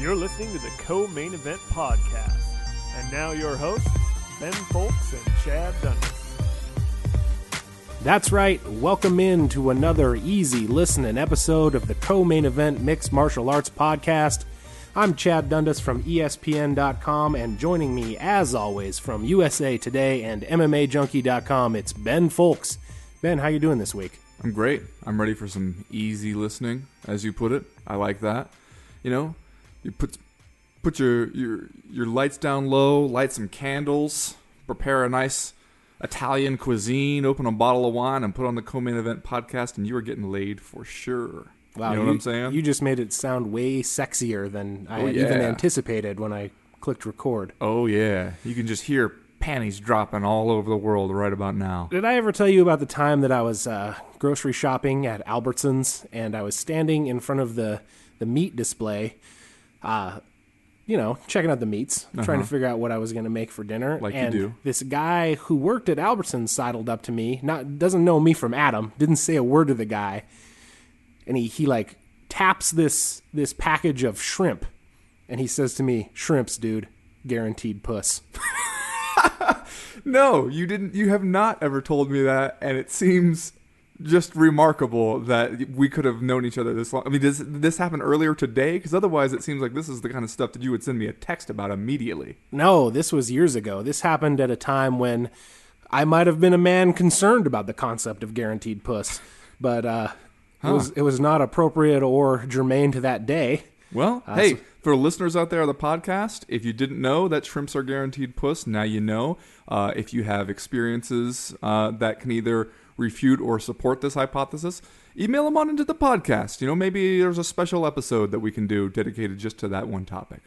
You're listening to the Co Main Event Podcast. And now your hosts, Ben Fowlkes and Chad Dundas. That's right. Welcome in to another easy listening episode of the Co Main Event Mixed Martial Arts Podcast. I'm Chad Dundas from ESPN.com, and joining me, as always, from USA Today and MMAJunkie.com, it's Ben Fowlkes. Ben, how you doing this week? I'm great. I'm ready for some easy listening, as you put it. I like that. You know, you put put your your your lights down low, light some candles, prepare a nice Italian cuisine, open a bottle of wine, and put on the co-main event podcast, and you are getting laid for sure. Wow, you know what I'm saying? You just made it sound way sexier than I Oh, had even anticipated when I clicked record. oh yeah, you can just hear panties dropping all over the world right about now. Did I ever tell you about the time that I was uh, grocery shopping at Albertsons and I was standing in front of the, the meat display, uh, you know, checking out the meats, trying to figure out what I was going to make for dinner. Uh-huh. Like you do. This guy who worked at Albertsons sidled up to me, not doesn't know me from Adam, didn't say a word to the guy, and he he like taps this this package of shrimp, and he says to me, "Shrimps, dude, guaranteed puss." No, you didn't. You have not ever told me that, and it seems just remarkable that we could have known each other this long. I mean, does this happen earlier today? Because otherwise, it seems like this is the kind of stuff that you would send me a text about immediately. No, this was years ago. This happened at a time when I might have been a man concerned about the concept of guaranteed puss, but uh, it was it was not appropriate or germane to that day. Well, Uh, hey, so- for listeners out there of the podcast, if you didn't know that shrimps are guaranteed puss, now you know. Uh, if you have experiences uh, that can either refute or support this hypothesis, email them on into the podcast. You know, maybe there's a special episode that we can do dedicated just to that one topic.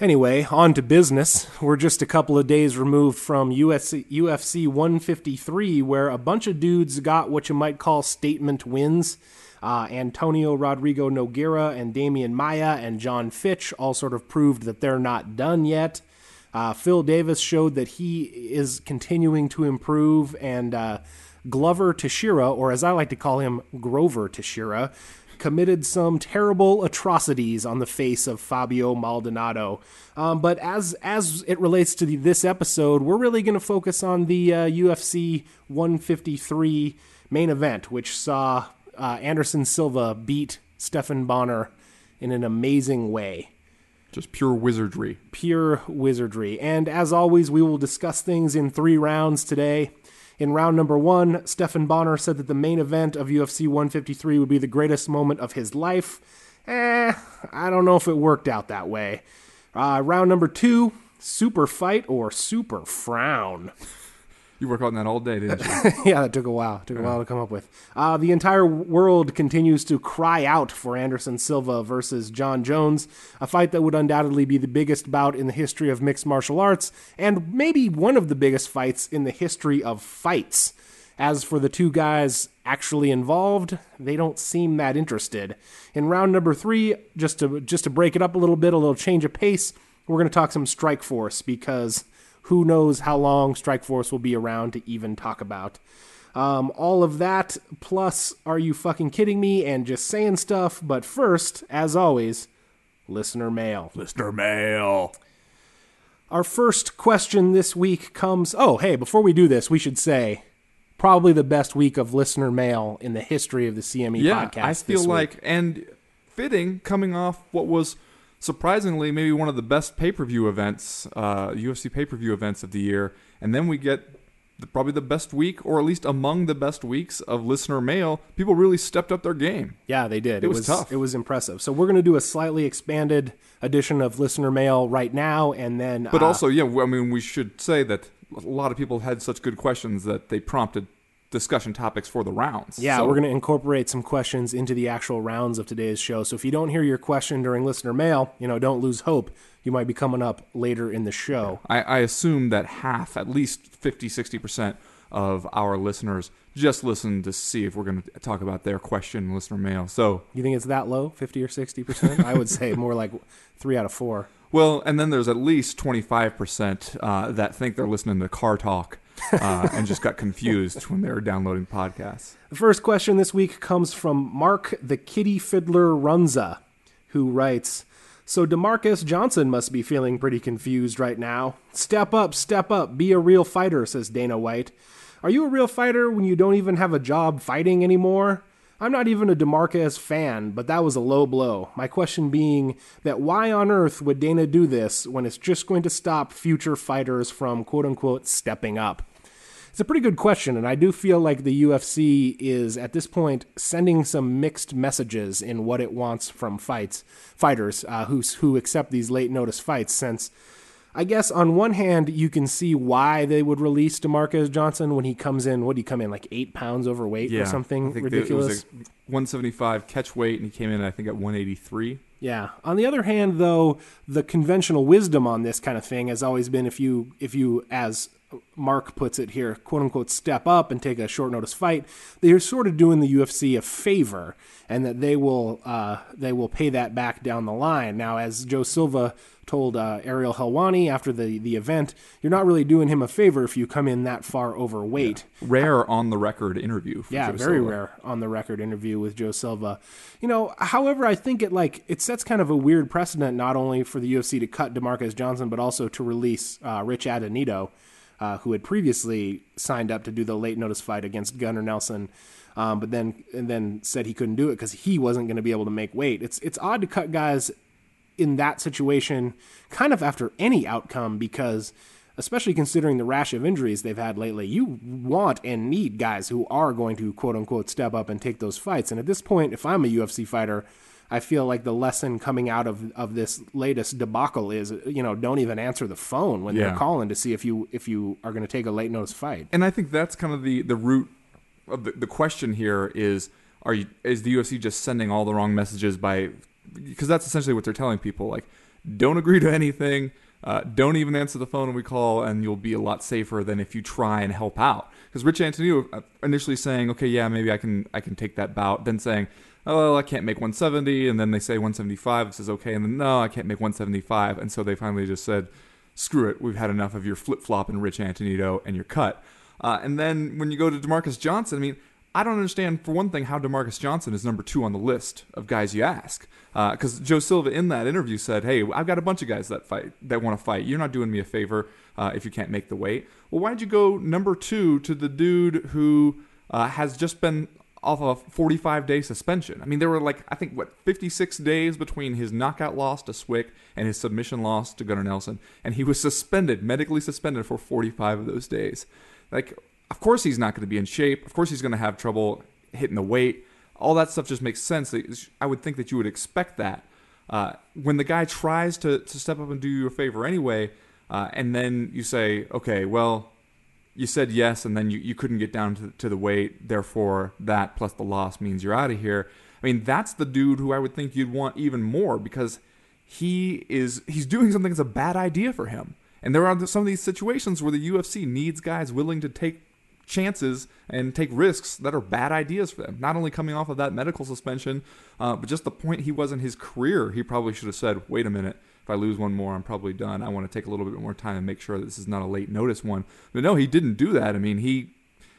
Anyway, on to business. We're just a couple of days removed from UFC, UFC 153, where a bunch of dudes got what you might call statement wins. Uh, Antonio Rodrigo Nogueira and Demian Maia and John Fitch all sort of proved that they're not done yet. Uh, Phil Davis showed that he is continuing to improve, and uh, Glover Teixeira, or as I like to call him, Grover Teixeira, committed some terrible atrocities on the face of Fabio Maldonado. Um, but as as it relates to the, this episode, we're really going to focus on the uh, UFC 153 main event, which saw uh, Anderson Silva beat Stephan Bonnar in an amazing way Just pure wizardry. pure wizardry. And as always, we will discuss things in three rounds today. In round number one, Stephan Bonnar said that the main event of UFC 153 would be the greatest moment of his life. Eh, I don't know if it worked out that way. Uh, round number two, super fight or super frown. You work on that all day, didn't you? yeah, that took a while. Took a while to come up with. Uh, the entire world continues to cry out for Anderson Silva versus Jon Jones, a fight that would undoubtedly be the biggest bout in the history of mixed martial arts, and maybe one of the biggest fights in the history of fights. As for the two guys actually involved, they don't seem that interested. In round number three, just to just to break it up a little bit, a little change of pace, we're going to talk some Strikeforce because who knows how long Strikeforce will be around to even talk about. Um, all of that, plus, are you fucking kidding me? And just saying stuff. But first, as always, listener mail. Listener mail. Our first question this week comes. Oh, hey, before we do this, we should say probably the best week of listener mail in the history of the CME Yeah, podcast. I feel like, and fitting coming off what was surprisingly maybe one of the best pay per view events, uh, UFC pay per view events of the year, and then we get the, probably the best week, or at least among the best weeks of listener mail. People really stepped up their game. Yeah, they did. It, was tough. It was impressive. So we're going to do a slightly expanded edition of listener mail right now, and then. But uh, also, yeah, I mean, we should say that a lot of people had such good questions that they prompted discussion topics for the rounds. Yeah, So- we're going to incorporate some questions into the actual rounds of today's show. So if you don't hear your question during listener mail, you know, don't lose hope. You might be coming up later in the show. I, I assume that half, at least 50, 60% of our listeners just listen to see if we're going to talk about their question in listener mail. So, You think it's that low, 50 or 60%? I would say more like 3 out of 4. well, and then there's at least 25% uh, that think they're listening to car talk uh, and just got confused when they were downloading podcasts. The first question this week comes from Mark the Kitty Fiddler Runza, who writes So Demarcus Johnson must be feeling pretty confused right now. Step up, step up, be a real fighter, says Dana White. Are you a real fighter when you don't even have a job fighting anymore? I'm not even a DeMarcus fan, but that was a low blow. My question being that why on earth would Dana do this when it's just going to stop future fighters from quote unquote stepping up? It's a pretty good question, and I do feel like the UFC is at this point sending some mixed messages in what it wants from fights fighters uh, who who accept these late notice fights. Since I guess on one hand you can see why they would release Demarcus Johnson when he comes in. What did he come in like eight pounds overweight or something I think ridiculous? It was a 175 catch weight, and he came in I think at 183. Yeah. On the other hand, though, the conventional wisdom on this kind of thing has always been if you if you as Mark puts it here, quote unquote, step up and take a short notice fight, they're sort of doing the UFC a favor, and that they will uh, they will pay that back down the line. Now, as Joe Silva told uh, Ariel Helwani after the the event, you're not really doing him a favor if you come in that far overweight. Rare on the record interview. For Yeah, Joe very Silva. rare on the record interview with Joe Silva. You know, however, I think it like it sets kind of a weird precedent not only for the UFC to cut Demarcus Johnson, but also to release uh, Rich Attonito, uh, who had previously signed up to do the late notice fight against Gunnar Nelson. Um, but then and then said he couldn't do it because he wasn't going to be able to make weight. It's it's odd to cut guys in that situation kind of after any outcome because especially considering the rash of injuries they've had lately you want and need guys who are going to quote unquote step up and take those fights and at this point if i'm a ufc fighter i feel like the lesson coming out of, of this latest debacle is you know don't even answer the phone when Yeah. they're calling to see if you if you are going to take a late notice fight and I think that's kind of the the root of the, the question here is are you is the UFC just sending all the wrong messages by because that's essentially what they're telling people like don't agree to anything uh, don't even answer the phone when we call and you'll be a lot safer than if you try and help out because Rich Attonito uh, initially saying okay yeah maybe I can I can take that bout then saying oh I can't make 170 and then they say 175 it says okay and then no I can't make 175 and so they finally just said screw it, we've had enough of your flip flop and Rich Attonito and your cut. Uh, and then when you go to Demarcus Johnson, I mean, I don't understand for one thing how Demarcus Johnson is number two on the list of guys you ask. Because Joe Silva in that interview said, "Hey, I've got a bunch of guys that fight that want to fight. You're not doing me a favor uh, if you can't make the weight. Well, why'd you go number two to the dude who uh, has just been off a 45 day suspension. I mean, there were like, I think, what, 56 days between his knockout loss to Swick and his submission loss to Gunnar Nelson. And he was suspended, medically suspended for 45 of those days. Like, of course he's not going to be in shape. Of course he's going to have trouble hitting the weight. All that stuff just makes sense. I would think that you would expect that. Uh, when the guy tries to, to step up and do you a favor anyway, uh, and then you say, okay, well, you said yes, and then you, you couldn't get down to, to the weight. Therefore, that plus the loss means you're out of here. I mean, that's the dude who I would think you'd want even more because he is he's doing something that's a bad idea for him. And there are some of these situations where the UFC needs guys willing to take chances and take risks that are bad ideas for them. Not only coming off of that medical suspension, uh, but just the point he was in his career, he probably should have said, "Wait a minute." If I lose one more, I'm probably done. I want to take a little bit more time and make sure this is not a late notice one. But no, he didn't do that. I mean, he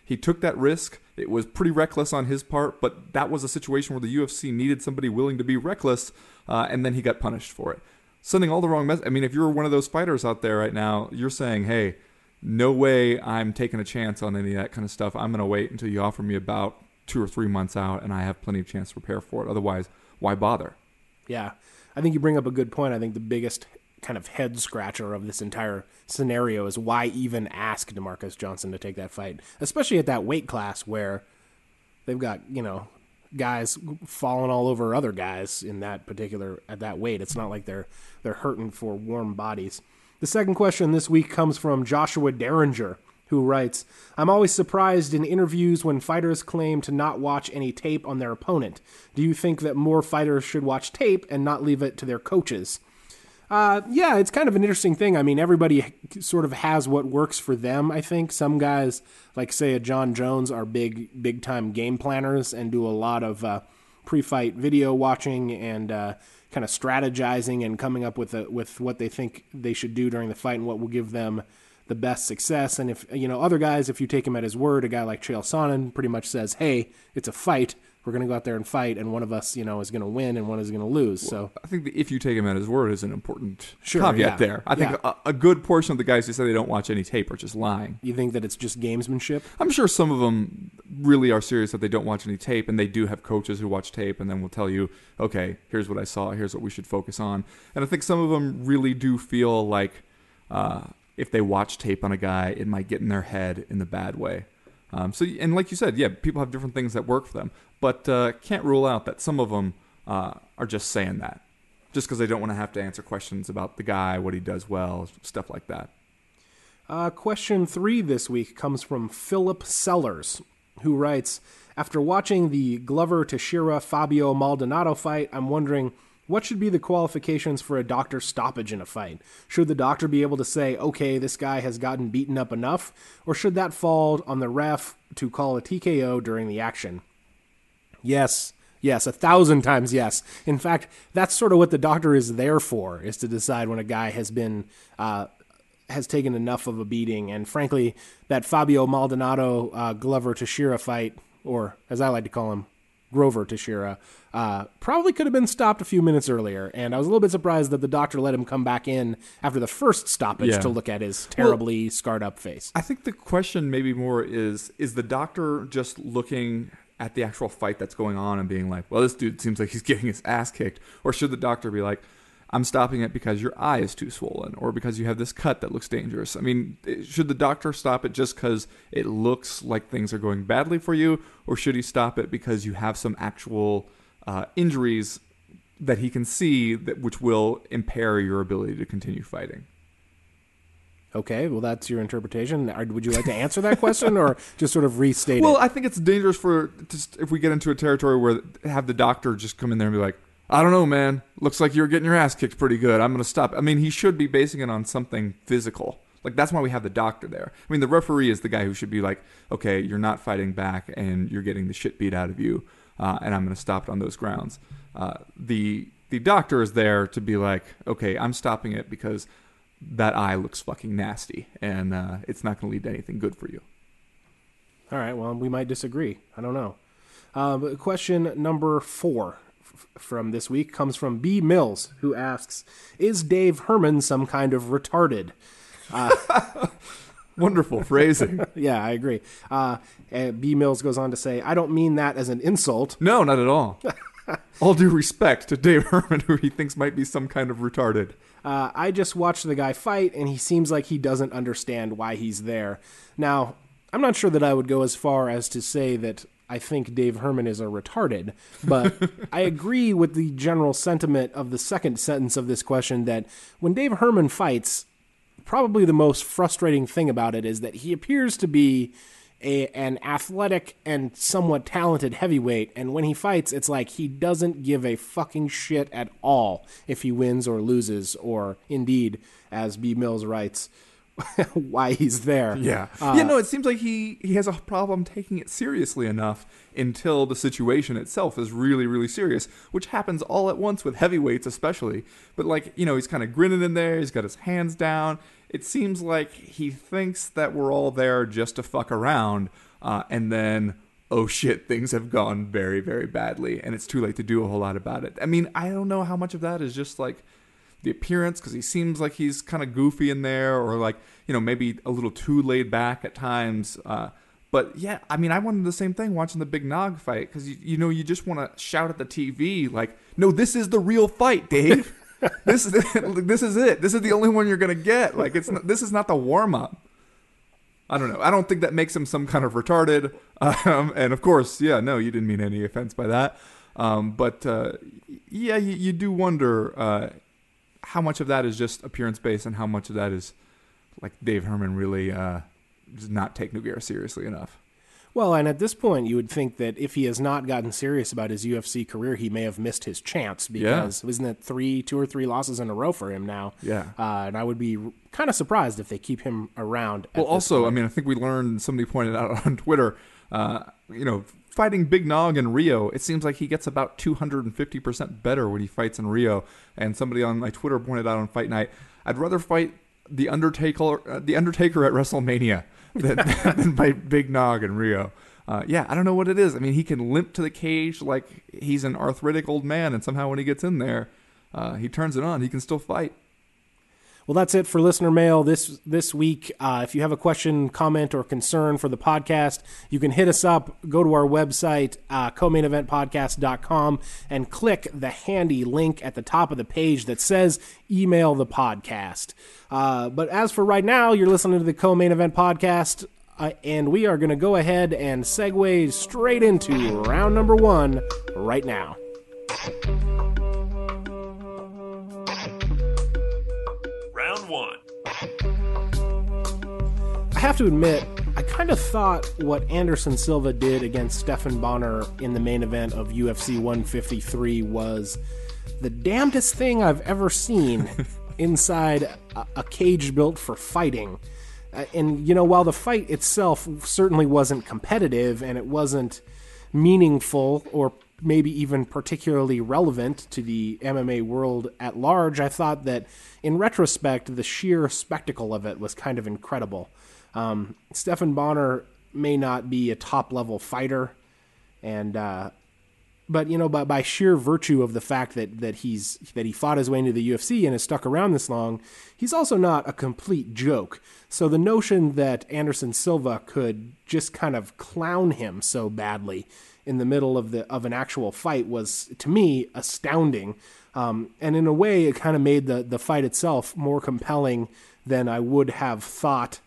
he took that risk. It was pretty reckless on his part, but that was a situation where the UFC needed somebody willing to be reckless, uh, and then he got punished for it. Sending all the wrong message. I mean, if you're one of those fighters out there right now, you're saying, "Hey, no way, I'm taking a chance on any of that kind of stuff. I'm going to wait until you offer me about two or three months out, and I have plenty of chance to prepare for it. Otherwise, why bother?" Yeah, I think you bring up a good point. I think the biggest kind of head scratcher of this entire scenario is why even ask Demarcus Johnson to take that fight, especially at that weight class where they've got you know guys falling all over other guys in that particular at that weight. It's not like they're they're hurting for warm bodies. The second question this week comes from Joshua Derringer, who writes, I'm always surprised in interviews when fighters claim to not watch any tape on their opponent. Do you think that more fighters should watch tape and not leave it to their coaches? Uh, yeah, it's kind of an interesting thing. I mean, everybody sort of has what works for them. I think some guys, like say a Jon Jones, are big, big time game planners and do a lot of uh, pre-fight video watching and uh, kind of strategizing and coming up with a, with what they think they should do during the fight and what will give them the best success. And if you know other guys, if you take him at his word, a guy like Chael Sonnen pretty much says, "Hey, it's a fight. We're going to go out there and fight, and one of us, you know, is going to win and one is going to lose. So I think if you take him at his word is an important Sure, caveat yeah. there. I think Yeah. a, a good portion of the guys who say they don't watch any tape are just lying. you think that it's just gamesmanship? I'm sure some of them really are serious that they don't watch any tape, and they do have coaches who watch tape and then will tell you, okay, here's what I saw, here's what we should focus on. And I think some of them really do feel like uh, if they watch tape on a guy, it might get in their head in the bad way. Um, so, and like you said, yeah, people have different things that work for them, but uh, can't rule out that some of them uh, are just saying that, just because they don't want to have to answer questions about the guy, what he does well, stuff like that. Uh, question three this week comes from Philip Sellers, who writes After watching the Glover Teixeira Fabio Maldonado fight, I'm wondering what should be the qualifications for a doctor stoppage in a fight? Should the doctor be able to say, okay, this guy has gotten beaten up enough, or should that fall on the ref to call a TKO during the action? Yes. Yes, a thousand times yes. In fact, that's sort of what the doctor is there for, is to decide when a guy has been uh, has taken enough of a beating. And frankly, that Fabio Maldonado uh, Glover Teixeira fight, or as I like to call him, Grover Teixeira, uh, probably could have been stopped a few minutes earlier. And I was a little bit surprised that the doctor let him come back in after the first stoppage Yeah. to look at his terribly scarred up face. I think the question maybe more is is the doctor just looking at the actual fight that's going on and being like, well, this dude seems like he's getting his ass kicked, or should the doctor be like, I'm stopping it because your eye is too swollen, or because you have this cut that looks dangerous. I mean, eh, should the doctor stop it just because it looks like things are going badly for you, or should he stop it because you have some actual uh, injuries that he can see that which will impair your ability to continue fighting? Okay, well, that's your interpretation. Would you like to answer that question or just sort of restate Well, it? I think it's dangerous for just if we get into a territory where have the doctor just come in there and be like, I don't know, man. Looks like you're getting your ass kicked pretty good. I'm going to stop. I mean, he should be basing it on something physical. Like that's why we have the doctor there. I mean, the referee is the guy who should be like, okay, you're not fighting back and you're getting the shit beat out of you, uh, and I'm going to stop it on those grounds. Uh, the the doctor is there to be like, okay, I'm stopping it because that eye looks fucking nasty and uh, it's not going to lead to anything good for you. All right, well, we might disagree. I don't know. Uh, question number four f- from this week comes from B. Mills, who asks Is Dave Herman some kind of retarded? Wonderful phrasing. Yeah, I agree. Uh, B. Mills goes on to say, I don't mean that as an insult. No, not at all. all due respect to Dave Herman, who he thinks might be some kind of retarded. Uh, I just watched the guy fight, and he seems like he doesn't understand why he's there. Now, I'm not sure that I would go as far as to say that I think Dave Herman is a retarded, but I agree with the general sentiment of the second sentence of this question that when Dave Herman fights, probably the most frustrating thing about it is that he appears to be a, an athletic and somewhat talented heavyweight, and when he fights, it's like he doesn't give a fucking shit at all if he wins or loses, or indeed, as B. Mills writes, why he's there. Yeah. Uh, yeah, no, it seems like he, he has a problem taking it seriously enough until the situation itself is really, really serious, which happens all at once with heavyweights, especially. But, like, you know, he's kind of grinning in there, he's got his hands down. It seems like he thinks that we're all there just to fuck around, uh, and then. Oh shit, things have gone very, very badly, and it's too late to do a whole lot about it. I mean, I don't know how much of that is just like the appearance because he seems like he's kind of goofy in there or like you know maybe a little too laid back at times uh, but yeah i mean i wanted the same thing watching the big nog fight because you, you know you just want to shout at the tv like no this is the real fight dave this is this is it this is the only one you're gonna get like it's not, this is not the warm-up I don't know. I don't think that makes him some kind of retarded. Um, and of course, yeah, no, you didn't mean any offense by that. Um, but uh, yeah, you, you do wonder uh, how much of that is just appearance based and how much of that is like Dave Herman really uh, does not take Nogueira seriously enough. Well, and at this point, you would think that if he has not gotten serious about his UFC career, he may have missed his chance because isn't it three, two or three losses in a row for him now? Yeah. Uh, and I would be kind of surprised if they keep him around. Well, also, I mean, I think we learned somebody pointed out on Twitter, uh, you know, fighting Big Nog in Rio, it seems like he gets about 250% better when he fights in Rio. And somebody on my Twitter pointed out on Fight Night, I'd rather fight the Undertaker, uh, the Undertaker at WrestleMania than, than fight Big Nog in Rio. Uh, yeah, I don't know what it is. I mean, he can limp to the cage like he's an arthritic old man, and somehow when he gets in there, uh, he turns it on. He can still fight. Well, that's it for listener mail this this week. Uh, if you have a question, comment, or concern for the podcast, you can hit us up. Go to our website, uh, co-maineventpodcast.com, and click the handy link at the top of the page that says email the podcast. Uh, but as for right now, you're listening to the co-main event podcast. Uh, and we are going to go ahead and segue straight into round number one right now. I have to admit, I kind of thought what Anderson Silva did against Stephan Bonnar in the main event of UFC 153 was the damnedest thing I've ever seen inside a, a cage built for fighting. Uh, and, you know, while the fight itself certainly wasn't competitive and it wasn't meaningful or maybe even particularly relevant to the MMA world at large, I thought that in retrospect, the sheer spectacle of it was kind of incredible. Um, Stephan Bonnar may not be a top level fighter, and uh, but you know, by, by sheer virtue of the fact that that he's that he fought his way into the UFC and has stuck around this long, he's also not a complete joke. So the notion that Anderson Silva could just kind of clown him so badly in the middle of the of an actual fight was to me astounding. Um, and in a way, it kind of made the the fight itself more compelling than I would have thought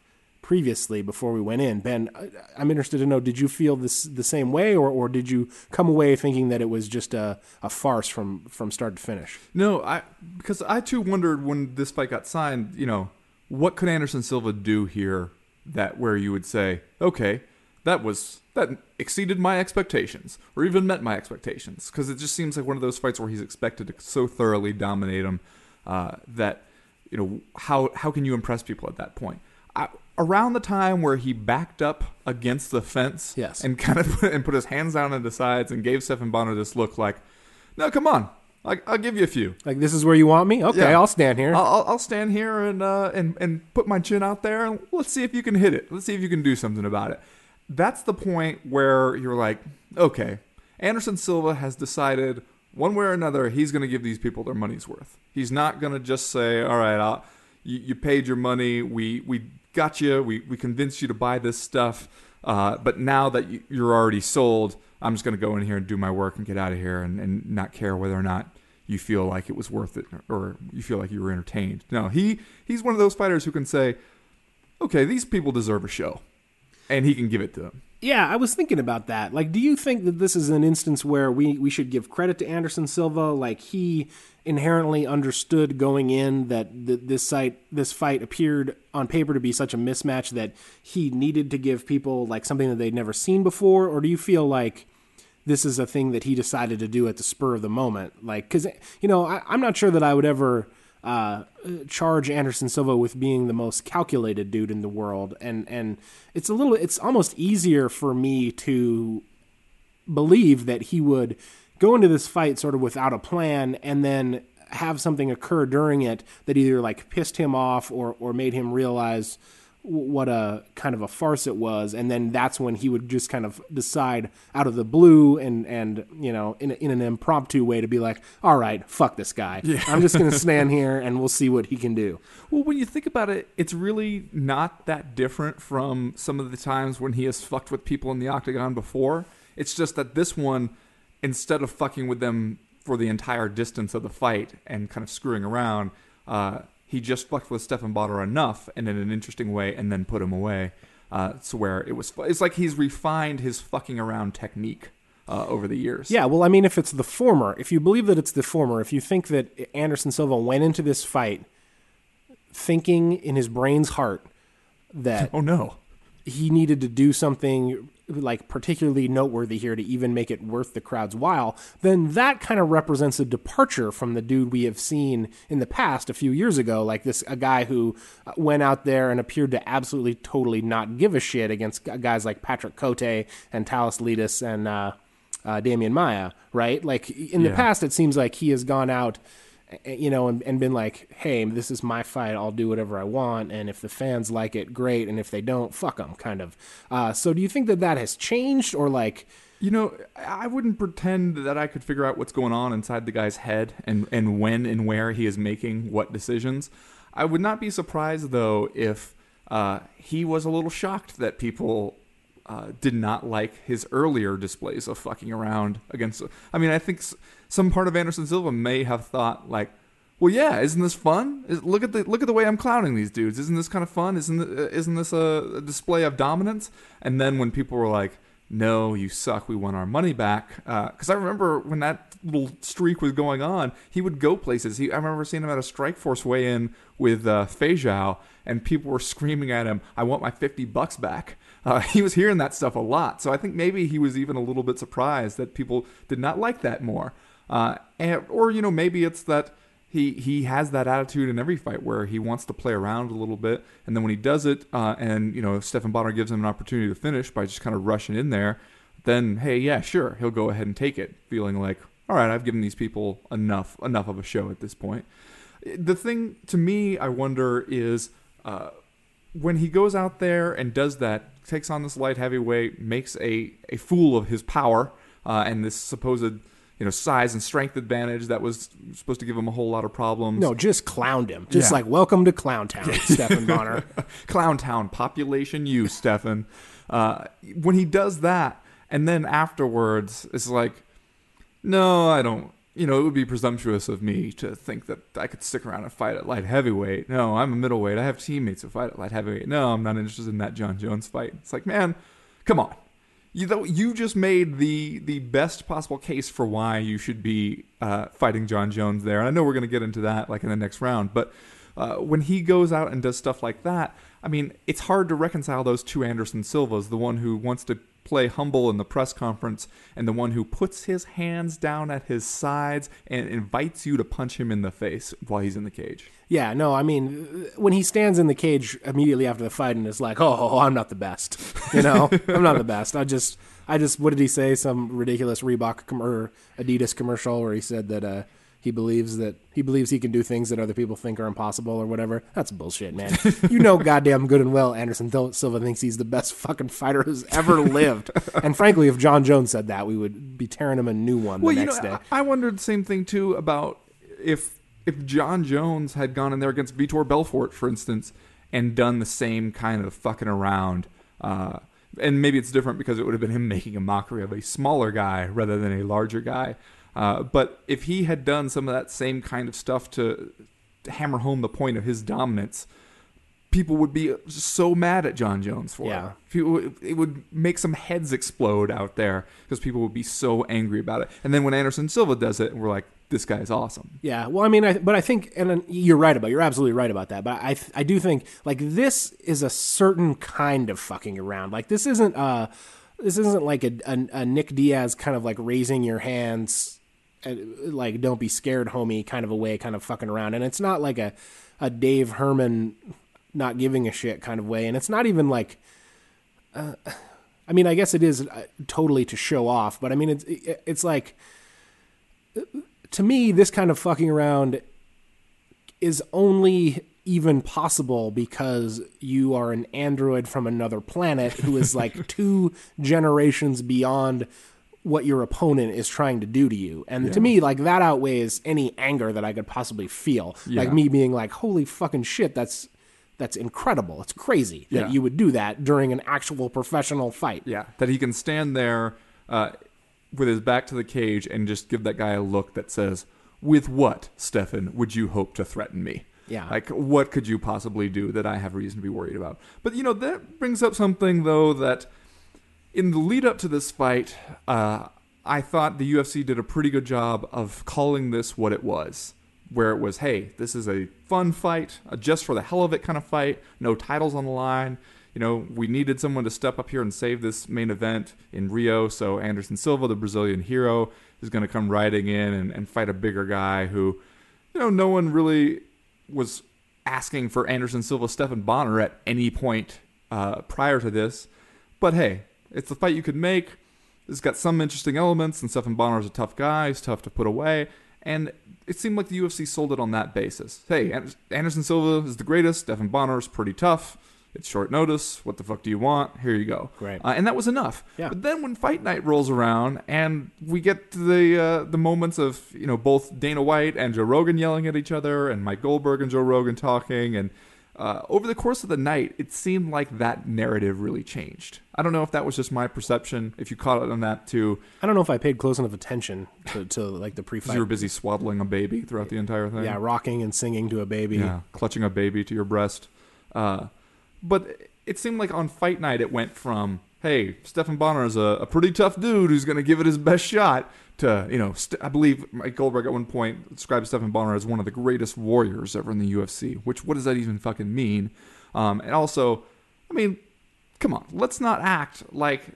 previously before we went in. Ben, I'm interested to know: did you feel this the same way, or, or did you come away thinking that it was just a, a farce from from start to finish? No, I because I too wondered when this fight got signed. You know, what could Anderson Silva do here that where you would say, okay, that was that exceeded my expectations, or even met my expectations, because it just seems like one of those fights where he's expected to so thoroughly dominate him uh, that you know how how can you impress people at that point? I, around the time where he backed up against the fence, Yes. and kind of put, and put his hands down on the sides and gave Stephan Bonnar this look like, no, come on, I, I'll give you a few. Like this is where you want me? Okay, Yeah. I'll stand here. I'll, I'll, I'll stand here and uh, and and put my chin out there and let's see if you can hit it. Let's see if you can do something about it. That's the point where you're like, okay, Anderson Silva has decided one way or another he's going to give these people their money's worth. He's not going to just say, all right, I'll, you, you paid your money, we we got you, we we convinced you to buy this stuff, uh, but now that you- you're already sold, I'm just going to go in here and do my work and get out of here and, and not care whether or not you feel like it was worth it or you feel like you were entertained. No, he he's one of those fighters who can say, okay, these people deserve a show, and he can give it to them. Yeah, I was thinking about that. Like, do you think that this is an instance where we, we should give credit to Anderson Silva? Like, he inherently understood going in that th- this site, this fight appeared on paper to be such a mismatch that he needed to give people like something that they'd never seen before, or do you feel like this is a thing that he decided to do at the spur of the moment? Like, because you know, I, I'm not sure that I would ever uh, charge Anderson Silva with being the most calculated dude in the world, and and it's a little, it's almost easier for me to believe that he would go into this fight sort of without a plan and then have something occur during it that either like pissed him off or or made him realize what a kind of a farce it was. And then that's when he would just kind of decide out of the blue and and you know in, a, in an impromptu way to be like all right fuck this guy. I'm just going to stand here and we'll see what he can do. Well, when you think about it, it's really not that different from some of the times when he has fucked with people in the octagon before. It's just that this one, instead of fucking with them for the entire distance of the fight and kind of screwing around, uh, he just fucked with Stephan Bonnar enough and in an interesting way, and then put him away. Uh, to where it was, it's like he's refined his fucking around technique uh, over the years. Yeah, well, I mean, if it's the former, if you believe that it's the former, if you think that Anderson Silva went into this fight thinking in his brain's heart that Oh no. he needed to do something like particularly noteworthy here to even make it worth the crowd's while, then that kind of represents a departure from the dude we have seen in the past a few years ago, like this a guy who uh, went out there and appeared to absolutely totally not give a shit against guys like Patrick Cote and Thales Leites and uh, uh, Demian Maia, right? Like in the past, it seems like he has gone out you know, and, and been like, hey, this is my fight. I'll do whatever I want. And if the fans like it, great. And if they don't, fuck them, kind of. Uh, so do you think that that has changed or like. You know, I wouldn't pretend that I could figure out what's going on inside the guy's head and, and when and where he is making what decisions. I would not be surprised, though, if uh, he was a little shocked that people uh, did not like his earlier displays of fucking around against. I mean, I think some part of Anderson Silva may have thought like, well, yeah, isn't this fun? Look at the look at the way I'm clowning these dudes. Isn't this kind of fun? Isn't uh, isn't this a, a display of dominance? And then when people were like, no, you suck. We want our money back. Because uh, I remember when that little streak was going on, he would go places. He, I remember seeing him at a Strikeforce weigh-in with uh, and people were screaming at him, "I want my fifty bucks back." Uh, he was hearing that stuff a lot, so I think maybe he was even a little bit surprised that people did not like that more. Uh, and, or you know, maybe it's that he he has that attitude in every fight where he wants to play around a little bit, and then when he does it, uh, and you know Stephan Bonnar gives him an opportunity to finish by just kind of rushing in there, then hey, yeah, sure, he'll go ahead and take it, feeling like all right, I've given these people enough enough of a show at this point. The thing to me, I wonder is uh, when he goes out there and does that, takes on this light heavyweight, makes a a fool of his power uh, and this supposed you know size and strength advantage that was supposed to give him a whole lot of problems. No, just clowned him. Just yeah. like welcome to Clown Town, Stephan Bonnar. Clown Town, population you, Stephan. Uh, when he does that, and then afterwards, it's like, no, I don't. You know, it would be presumptuous of me to think that I could stick around and fight at light heavyweight. No, I'm a middleweight. I have teammates who fight at light heavyweight. No, I'm not interested in that Jon Jones fight. It's like, man, come on you though you just made the the best possible case for why you should be uh, fighting Jon Jones there. And I know we're going to get into that like in the next round, but uh, when he goes out and does stuff like that, I mean, it's hard to reconcile those two Anderson Silvas, the one who wants to play humble in the press conference and the one who puts his hands down at his sides and invites you to punch him in the face while he's in the cage. Yeah, no, I mean, when he stands in the cage immediately after the fight and is like, "Oh, I'm not the best," you know, I'm not the best. I just, I just, what did he say? Some ridiculous Reebok com- or Adidas commercial where he said that uh, he believes that he believes he can do things that other people think are impossible or whatever. That's bullshit, man. you know, goddamn good and well, Anderson Silva thinks he's the best fucking fighter who's ever lived. and frankly, if Jon Jones said that, we would be tearing him a new one well, the next know, day. I wondered the same thing too about if if Jon Jones had gone in there against Vitor Belfort, for instance, and done the same kind of fucking around, uh, and maybe it's different because it would have been him making a mockery of a smaller guy rather than a larger guy. Uh, but if he had done some of that same kind of stuff to, to hammer home the point of his dominance, people would be so mad at Jon Jones for yeah. it. it would make some heads explode out there because people would be so angry about it. And then when Anderson Silva does it, we're like, this guy is awesome. Yeah, well, I mean, I, but I think, and you're right about, you're absolutely right about that. But I, I do think like this is a certain kind of fucking around. Like this isn't, uh, this isn't like a, a, a Nick Diaz kind of like raising your hands, like don't be scared, homie, kind of a way, kind of fucking around. And it's not like a, a Dave Herman not giving a shit kind of way. And it's not even like, uh, I mean, I guess it is uh, totally to show off, but I mean, it's it's like to me, this kind of fucking around is only even possible because you are an android from another planet who is like two generations beyond what your opponent is trying to do to you. And yeah. to me, like that outweighs any anger that I could possibly feel. Yeah. Like me being like, "Holy fucking shit, that's that's incredible. It's crazy that yeah. you would do that during an actual professional fight." Yeah, that he can stand there uh, with his back to the cage and just give that guy a look that says, "With what, Stephan, would you hope to threaten me?" Yeah. Like, what could you possibly do that I have reason to be worried about? But you know, that brings up something though that in the lead up to this fight, uh, I thought the UFC did a pretty good job of calling this what it was. Where it was, hey, this is a fun fight, a just for the hell of it kind of fight, no titles on the line you know, we needed someone to step up here and save this main event in Rio. So Anderson Silva, the Brazilian hero, is going to come riding in and, and fight a bigger guy who, you know, no one really was asking for Anderson Silva, Stephan Bonnar at any point uh, prior to this. But hey, it's the fight you could make. It's got some interesting elements, and Stephan Bonnar is a tough guy. He's tough to put away. And it seemed like the UFC sold it on that basis. Hey, Anderson Silva is the greatest. Stephan Bonnar is pretty tough. It's short notice. What the fuck do you want? Here you go. Great. Uh, and that was enough. Yeah. But then when fight night rolls around and we get to the uh, the moments of you know both Dana White and Joe Rogan yelling at each other, and Mike Goldberg and Joe Rogan talking, and uh, over the course of the night, it seemed like that narrative really changed. I don't know if that was just my perception. If you caught it on that too, I don't know if I paid close enough attention to, to like the pre-fight. you were busy swaddling a baby throughout the entire thing. yeah, rocking and singing to a baby. Yeah, clutching a baby to your breast. Uh, but it seemed like on fight night it went from, hey, Stephan Bonnar is a, a pretty tough dude who's going to give it his best shot, to, you know, st- I believe Mike Goldberg at one point described Stephan Bonnar as one of the greatest warriors ever in the UFC, which what does that even fucking mean? Um, and also, I mean, come on, let's not act like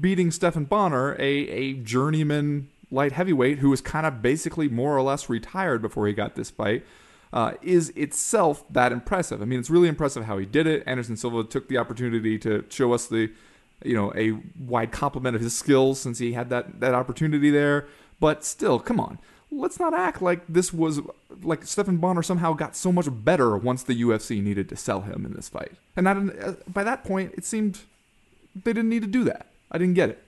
beating Stephan Bonnar, a, a journeyman light heavyweight who was kind of basically more or less retired before he got this fight, uh, is itself that impressive. I mean, it's really impressive how he did it. Anderson Silva took the opportunity to show us the, you know, a wide complement of his skills since he had that, that opportunity there. But still, come on. Let's not act like this was like Stephan Bonnar somehow got so much better once the UFC needed to sell him in this fight. And not, uh, by that point, it seemed they didn't need to do that. I didn't get it.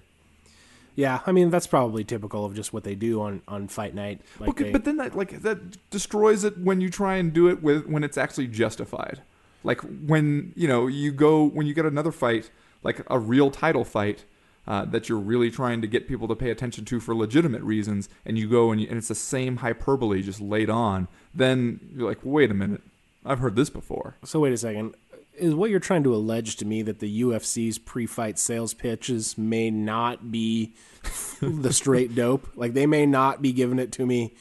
Yeah, I mean that's probably typical of just what they do on, on fight night. Like okay, they- but then that like that destroys it when you try and do it with when it's actually justified. Like when you know you go when you get another fight, like a real title fight. Uh, that you're really trying to get people to pay attention to for legitimate reasons, and you go and, you, and it's the same hyperbole just laid on, then you're like, wait a minute, I've heard this before. So wait a second. Is what you're trying to allege to me that the UFC's pre-fight sales pitches may not be the straight dope? Like they may not be giving it to me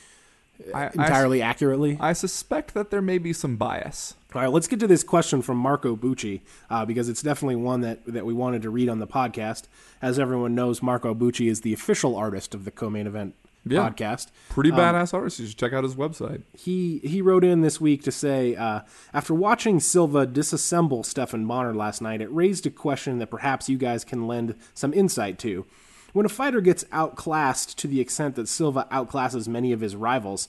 I, I- entirely accurately. I suspect that there may be some bias. All right, let's get to this question from Marco Bucci uh, because it's definitely one that, that we wanted to read on the podcast. As everyone knows, Marco Bucci is the official artist of the co-main event Yeah. podcast. Pretty badass artist. You should check out his website. he he wrote in this week to say uh, after watching Silva disassemble Stephan Bonnar last night, it raised a question that perhaps you guys can lend some insight to. When a fighter gets outclassed to the extent that Silva outclasses many of his rivals,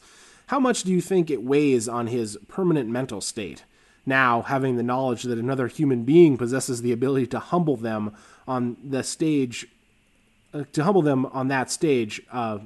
how much do you think it weighs on his permanent mental state? Now, having the knowledge that another human being possesses the ability to humble them on the stage, uh, to humble them on that stage, uh,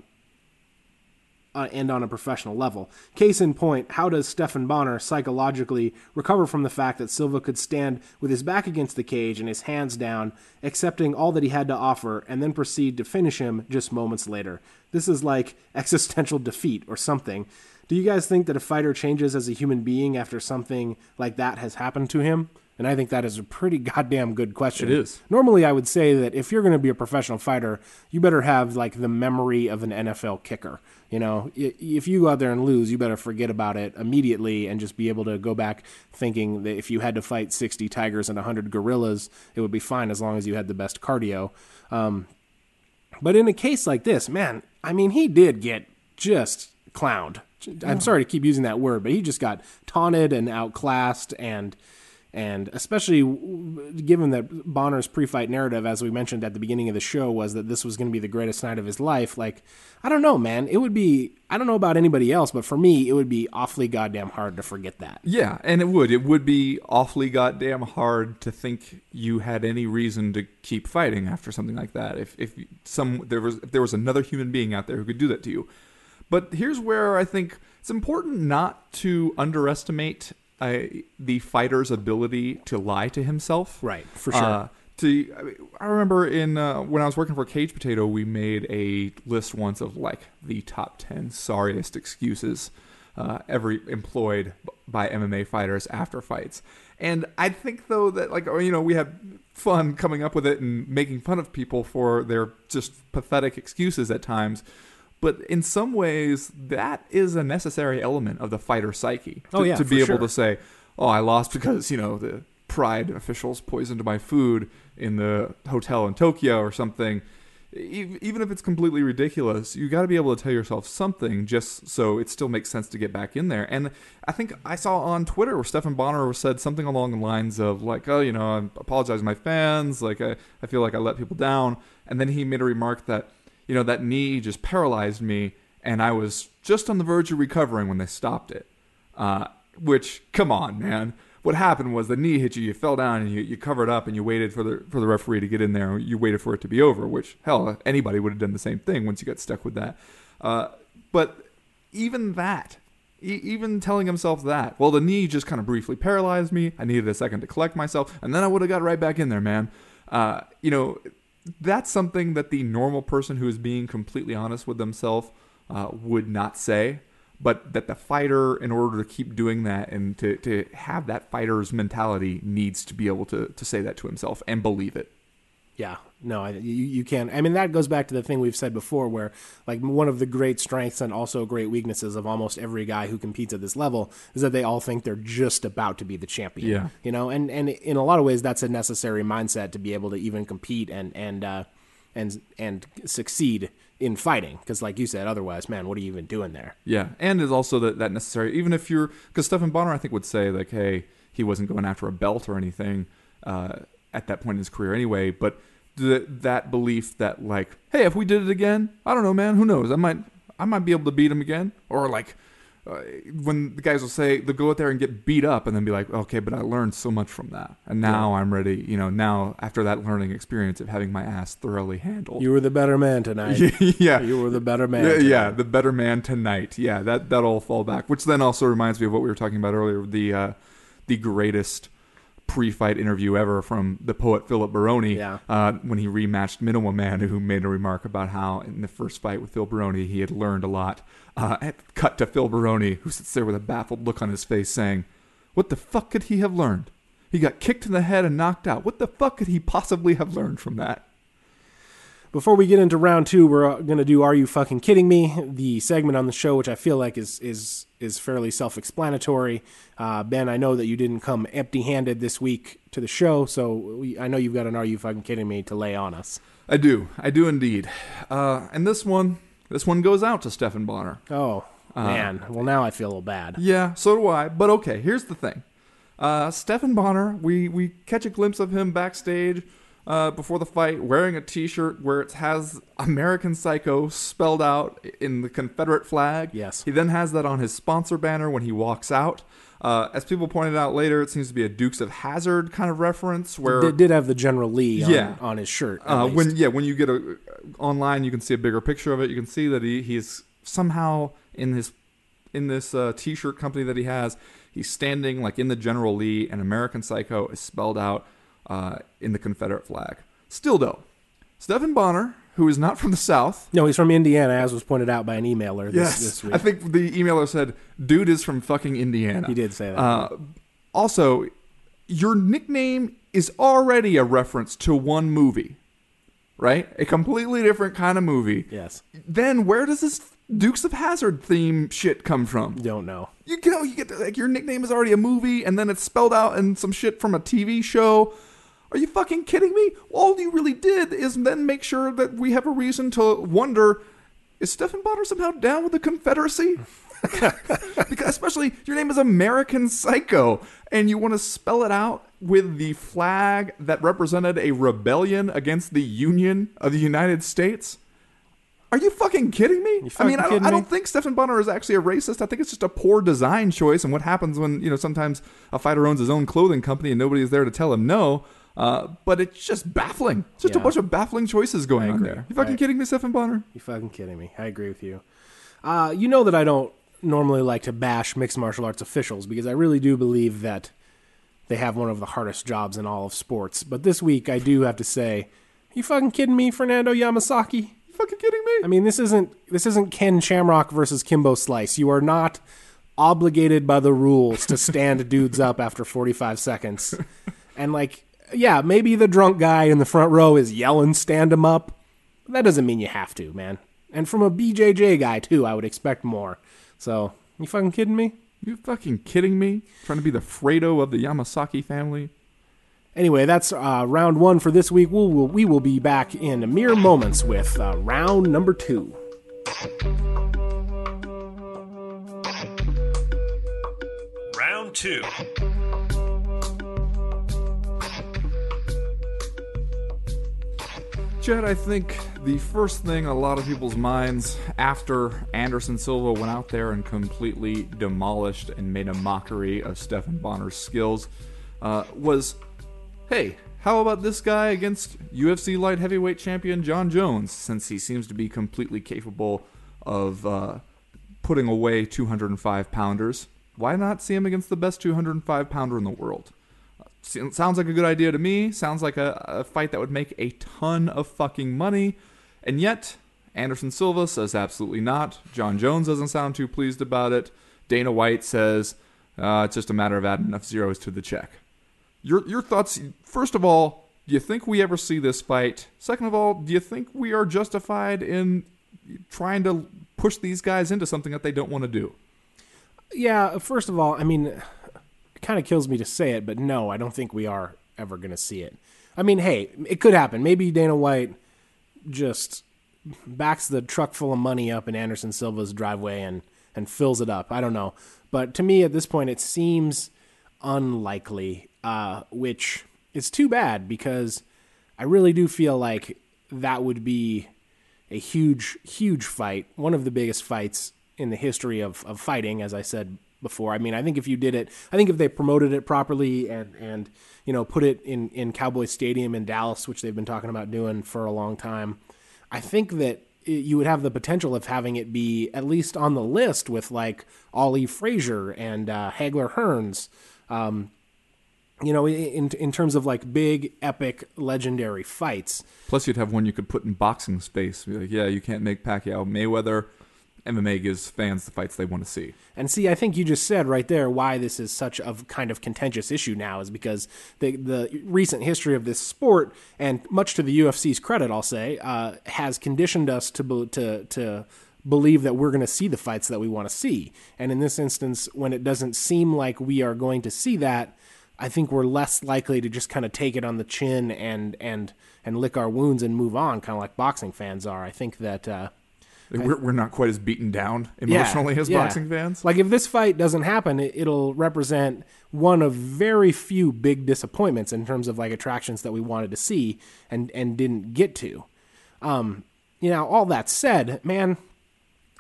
uh, and on a professional level. Case in point, how does Stephan Bonnar psychologically recover from the fact that Silva could stand with his back against the cage and his hands down, accepting all that he had to offer, and then proceed to finish him just moments later? This is like existential defeat or something. Do you guys think that a fighter changes as a human being after something like that has happened to him? And I think that is a pretty goddamn good question. It is. Normally, I would say that if you're going to be a professional fighter, you better have like the memory of an NFL kicker. You know, if you go out there and lose, you better forget about it immediately and just be able to go back thinking that if you had to fight 60 tigers and 100 gorillas, it would be fine as long as you had the best cardio. Um, but in a case like this, man, I mean, he did get just clowned. I'm sorry to keep using that word, but he just got taunted and outclassed and and especially given that Bonnar's pre-fight narrative, as we mentioned at the beginning of the show, was that this was going to be the greatest night of his life. Like, I don't know, man. It would be. I don't know about anybody else, but for me, it would be awfully goddamn hard to forget that. Yeah, and it would. It would be awfully goddamn hard to think you had any reason to keep fighting after something like that. If if some there was if there was another human being out there who could do that to you. But here's where I think it's important not to underestimate uh, the fighter's ability to lie to himself. Right, for sure. Uh, to I, mean, I remember in uh, when I was working for Cage Potato, we made a list once of like the top ten sorriest excuses uh, ever employed by MMA fighters after fights. And I think though that like oh, you know we had fun coming up with it and making fun of people for their just pathetic excuses at times. But in some ways, that is a necessary element of the fighter psyche. Oh, to, Oh, yeah, to be able sure. to say, "Oh, I lost because you know the Pride officials poisoned my food in the hotel in Tokyo or something." Even if it's completely ridiculous, you got to be able to tell yourself something just so it still makes sense to get back in there. And I think I saw on Twitter where Stephan Bonnar said something along the lines of like, "Oh, you know, I apologize to my fans. Like, I, I feel like I let people down." And then he made a remark that, you know, that knee just paralyzed me, and I was just on the verge of recovering when they stopped it. Uh, which, come on, man. What happened was the knee hit you, you fell down, and you, you covered up, and you waited for the for the referee to get in there. You waited for it to be over. Which hell, anybody would have done the same thing once you got stuck with that. Uh, but even that, even telling himself that, well, the knee just kind of briefly paralyzed me. I needed a second to collect myself, and then I would have got right back in there, man. Uh, you know, that's something that the normal person who is being completely honest with themselves uh, would not say. But that the fighter, in order to keep doing that and to, to have that fighter's mentality, needs to be able to, to say that to himself and believe it. Yeah, no, I, you, you can. I mean, that goes back to the thing we've said before, where like one of the great strengths and also great weaknesses of almost every guy who competes at this level is that they all think they're just about to be the champion. Yeah. you know, and and in a lot of ways, that's a necessary mindset to be able to even compete and and uh, and and succeed in fighting. Because, like you said, otherwise, man, what are you even doing there? Yeah, and is also that, that necessary, even if you're, because Stephan Bonnar, I think, would say, like, hey, he wasn't going after a belt or anything uh, at that point in his career anyway, but th- that belief that, like, hey, if we did it again, I don't know, man, who knows? I might, I might be able to beat him again. Or, like, uh, when the guys will say, they'll go out there and get beat up and then be like, okay, but I learned so much from that. And now I'm ready, you know, now after that learning experience of having my ass thoroughly handled. You were the better man tonight. yeah. You were the better man. Yeah, yeah, the better man tonight. Yeah, that that'll fall back. Which then also reminds me of what we were talking about earlier. The uh, the greatest pre-fight interview ever from the poet Philip Baroni. Yeah. Uh, when he rematched Minowaman, who made a remark about how in the first fight with Phil Baroni he had learned a lot. Uh, cut to Phil Baroni, who sits there with a baffled look on his face, saying, "What the fuck could he have learned? He got kicked in the head and knocked out. What the fuck could he possibly have learned from that?" Before we get into round two, we're going to do "Are You Fucking Kidding Me?" the segment on the show, which I feel like is is is fairly self-explanatory. Uh, ben, I know that you didn't come empty-handed this week to the show, so we, I know you've got an "Are You Fucking Kidding Me?" to lay on us. I do, I do indeed. Uh, and this one, this one goes out to Stephan Bonnar. Oh man, well now I feel a little bad. Yeah, so do I. But okay, here's the thing. Uh, Stephan Bonnar, we, we catch a glimpse of him backstage uh, before the fight wearing a t shirt where it has American Psycho spelled out in the Confederate flag. Yes. He then has that on his sponsor banner when he walks out. Uh, as people pointed out later, it seems to be a Dukes of Hazzard kind of reference where Did, did have the General Lee on, Yeah. on his shirt. uh, when yeah, when you get a online, you can see a bigger picture of it. You can see that he he's somehow in his in this uh, T-shirt company that he has. He's standing like in the General Lee, and American Psycho is spelled out uh, in the Confederate flag. Still though, Stephan Bonnar, who is not from the South. no, he's from Indiana, as was pointed out by an emailer this, Yes, this week. I think the emailer said, "Dude is from fucking Indiana." he did say that. Uh, also, your nickname is already a reference to one movie, right? A completely different kind of movie. yes, Then where does this Dukes of Hazzard theme shit come from? don't know. You know, you get to, like your nickname is already a movie, and then it's spelled out in some shit from a TV show. Are you fucking kidding me? All you really did is then make sure that we have a reason to wonder: Is Stephan Bonnar somehow down with the Confederacy? because especially your name is American Psycho, and you want to spell it out with the flag that represented a rebellion against the Union of the United States. Are you fucking kidding me? I mean, I don't, kidding I don't think Stephan Bonnar is actually a racist. I think it's just a poor design choice. And what happens when you know sometimes a fighter owns his own clothing company and nobody is there to tell him no. Uh, but it's just baffling. It's just a bunch of baffling choices going on there. You fucking I- kidding me, Stephan Bonnar? You fucking kidding me? I agree with you. Uh, you know that I don't normally like to bash mixed martial arts officials because I really do believe that they have one of the hardest jobs in all of sports. But this week, I do have to say, you fucking kidding me, Fernando Yamasaki? You fucking kidding me? I mean, this isn't this isn't Ken Shamrock versus Kimbo Slice. You are not obligated by the rules to stand dudes up after 45 seconds. And like, yeah, maybe the drunk guy in the front row is yelling stand him up. That doesn't mean you have to, man. And from a BJJ guy too, I would expect more. So, you fucking kidding me? You fucking kidding me? Trying to be the Fredo of the Yamasaki family? Anyway, that's uh, round one for this week. We'll, we'll, we will be back in mere moments with uh, round number two. Round two. Chad, I think the first thing a lot of people's minds after Anderson Silva went out there and completely demolished and made a mockery of Stephan Bonner's skills uh, was hey, how about this guy against UFC light heavyweight champion Jon Jones, since he seems to be completely capable of uh, putting away 205 pounders? Why not see him against the best 205 pounder in the world? Sounds like a good idea to me. Sounds like a, a fight that would make a ton of fucking money. And yet, Anderson Silva says absolutely not. Jon Jones doesn't sound too pleased about it. Dana White says uh, it's just a matter of adding enough zeros to the check. Your your thoughts? First of all, do you think we ever see this fight? Second of all, do you think we are justified in trying to push these guys into something that they don't want to do? Yeah. First of all, I mean, kind of kills me to say it, but no, I don't think we are ever going to see it. I mean, hey, it could happen. Maybe Dana White just backs the truck full of money up in Anderson Silva's driveway and and fills it up. I don't know, but to me at this point, it seems unlikely uh, which is too bad because I really do feel like that would be a huge, huge fight, one of the biggest fights in the history of, of fighting, as I said before. I mean, I think if you did it, I think if they promoted it properly and, and you know, put it in, in Cowboy Stadium in Dallas, which they've been talking about doing for a long time, I think that you would have the potential of having it be at least on the list with like Ali Frazier and uh, Hagler Hearns. Um, you know, in in terms of like big, epic, legendary fights. Plus, you'd have one you could put in boxing space. Like, yeah, you can't make Pacquiao Mayweather. MMA gives fans the fights they want to see. And see, I think you just said right there why this is such a kind of contentious issue now is because the the recent history of this sport, and much to the UFC's credit, I'll say, uh, has conditioned us to to to believe that we're going to see the fights that we want to see. And in this instance, when it doesn't seem like we are going to see that, I think we're less likely to just kind of take it on the chin and and and lick our wounds and move on, kind of like boxing fans are. I think that uh, we're we're not quite as beaten down emotionally yeah, as yeah. boxing fans. Like if this fight doesn't happen, it, will represent one of very few big disappointments in terms of like attractions that we wanted to see and and didn't get to. Um, you know, all that said, man,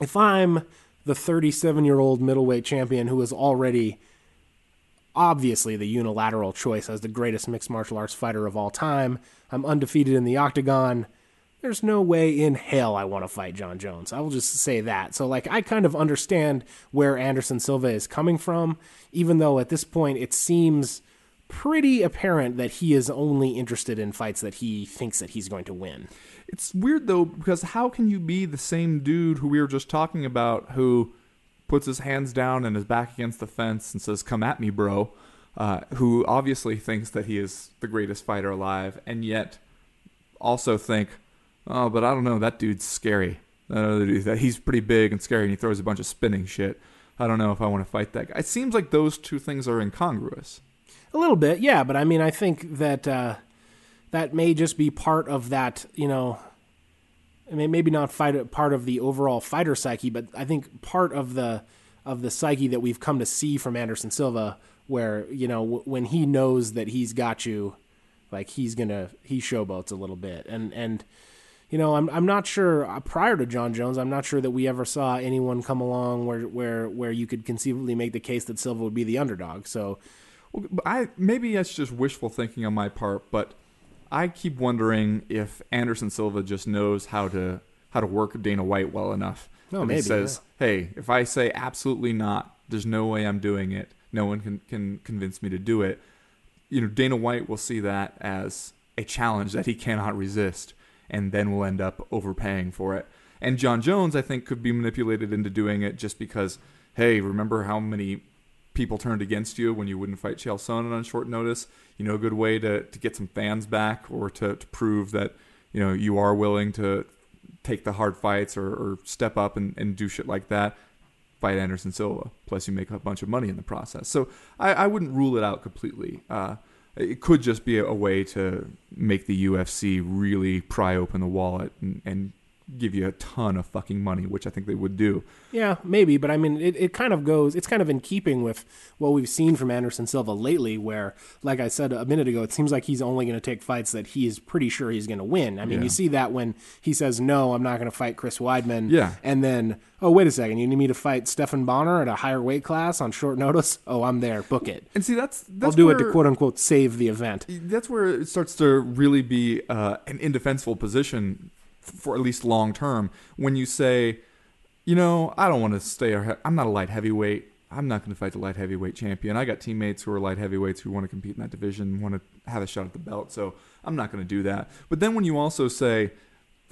if I'm the 37 year old middleweight champion who is already obviously the unilateral choice as the greatest mixed martial arts fighter of all time. I'm undefeated in the octagon. There's no way in hell I want to fight Jon Jones. I will just say that. So, like, I kind of understand where Anderson Silva is coming from, even though at this point it seems pretty apparent that he is only interested in fights that he thinks that he's going to win. It's weird though because how can you be the same dude who we were just talking about who puts his hands down and his back against the fence and says, "Come at me, bro." Uh, who obviously thinks that he is the greatest fighter alive, and yet also think, "Oh, but I don't know. That dude's scary. That he's pretty big and scary, and he throws a bunch of spinning shit. I don't know if I want to fight that guy." It seems like those two things are incongruous. A little bit, yeah. But I mean, I think that uh, that may just be part of that, you know I mean, maybe not fight part of the overall fighter psyche, but I think part of the of the psyche that we've come to see from Anderson Silva, where you know w- when he knows that he's got you, like he's gonna he showboats a little bit, and and you know I'm I'm not sure uh, prior to Jon Jones, I'm not sure that we ever saw anyone come along where where where you could conceivably make the case that Silva would be the underdog. So, well, I maybe that's just wishful thinking on my part, but I keep wondering if Anderson Silva just knows how to how to work Dana White well enough. No, and maybe, he says, yeah. "Hey, if I say absolutely not, there's no way I'm doing it. No one can can convince me to do it." You know, Dana White will see that as a challenge that he cannot resist, and then we'll end up overpaying for it. And Jon Jones, I think, could be manipulated into doing it just because, hey, remember how many people turned against you when you wouldn't fight Chael Sonnen on short notice? you know, a good way to, to get some fans back or to, to prove that, you know, you are willing to take the hard fights or, or step up and, and do shit like that. Fight Anderson Silva. Plus, you make a bunch of money in the process. So I, I wouldn't rule it out completely. Uh, it could just be a, way to make the UFC really pry open the wallet and, and give you a ton of fucking money, which I think they would do. Yeah, maybe, but I mean, it, it kind of goes, it's kind of in keeping with what we've seen from Anderson Silva lately, where, like I said a minute ago, it seems like he's only going to take fights that he is pretty sure he's going to win. I mean, Yeah. you see that when he says, no, I'm not going to fight Chris Weidman. Yeah. And then, oh, wait a second, you need me to fight Stephan Bonnar at a higher weight class on short notice? Oh, I'm there, book it. And see, that's, that's I'll do it to where- quote unquote save the event. that's where it starts to really be uh, an indefensible position for at least long term when you say, you know, I don't want to stay. i'm not a light heavyweight. I'm not going to fight the light heavyweight champion. I got teammates who are light heavyweights who want to compete in that division, want to have a shot at the belt. So I'm not going to do that. But then when you also say,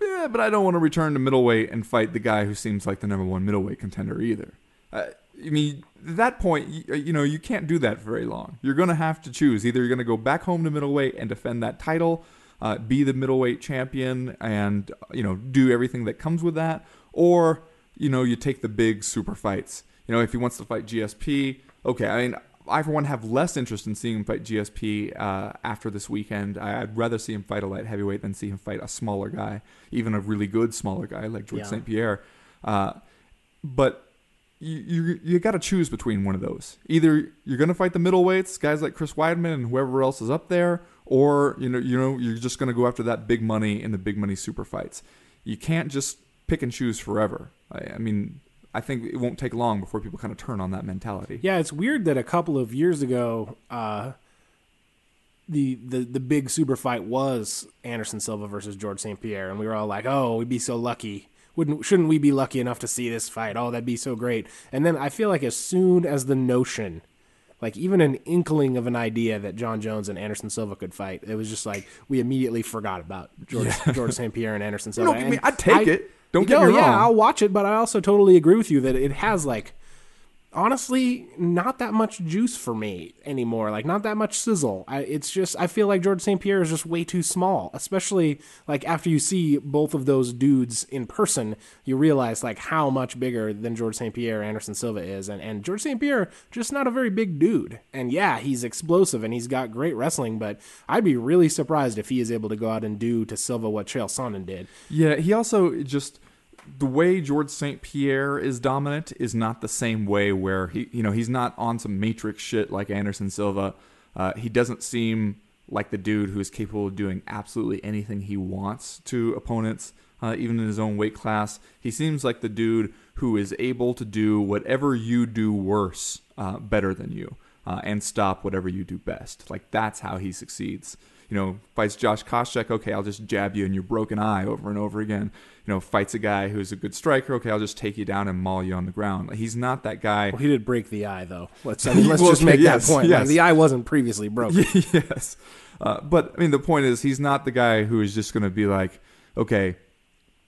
yeah, but I don't want to return to middleweight and fight the guy who seems like the number one middleweight contender either. Uh, I mean, at that point, you, you know, you can't do that very long. You're going to have to choose. Either you're going to go back home to middleweight and defend that title, uh, be the middleweight champion, and you know, do everything that comes with that, or you know, you take the big super fights. You know, if he wants to fight GSP, okay. I mean, I for one have less interest in seeing him fight GSP uh, after this weekend. I'd rather see him fight a light heavyweight than see him fight a smaller guy, even a really good smaller guy like George Yeah. St. Pierre. Uh, but you you, you got to choose between one of those. Either you're going to fight the middleweights, guys like Chris Weidman and whoever else is up there, or you know you know you're just going to go after that big money in the big money super fights. You can't just pick and choose forever. I, I mean, I think it won't take long before people kind of turn on that mentality. Yeah, it's weird that a couple of years ago, uh, the the the big super fight was Anderson Silva versus George St. Pierre, and we were all like, "Oh, we'd be so lucky." Wouldn't shouldn't we be lucky enough to see this fight? Oh, that'd be so great. And then I feel like as soon as the notion, like even an inkling of an idea that Jon Jones and Anderson Silva could fight, it was just like we immediately forgot about George George St. Pierre and Anderson Silva. don't me- I'd take it. Don't get no, me yeah. I'll watch it, but I also totally agree with you that it has like honestly not that much juice for me anymore like not that much sizzle. I, it's just i feel like george st pierre is just way too small especially like after you see both of those dudes in person you realize like how much bigger than george st pierre anderson silva is. And, and george st pierre just not a very big dude. And yeah he's explosive and he's got great wrestling but i'd be really surprised if he is able to go out and do to silva what chael sonnen did. Yeah, he also just the way George St. Pierre is dominant is not the same way where he you know he's not on some matrix shit like Anderson Silva. Uh, he doesn't seem like the dude who is capable of doing absolutely anything he wants to opponents, uh, even in his own weight class. He seems like the dude who is able to do whatever you do worse uh, better than you, uh, and stop whatever you do best. Like that's how he succeeds you know, fights Josh Koscheck, okay, I'll just jab you in your broken eye over and over again. You know, fights a guy who's a good striker, okay, I'll just take you down and maul you on the ground. Like, he's not that guy. well, he did break the eye though let's, I mean, let's Well, just make yes, that point yes. Like, the eye wasn't previously broken yes. Uh, but, I mean, the point is, he's not the guy who is just going to be like, okay,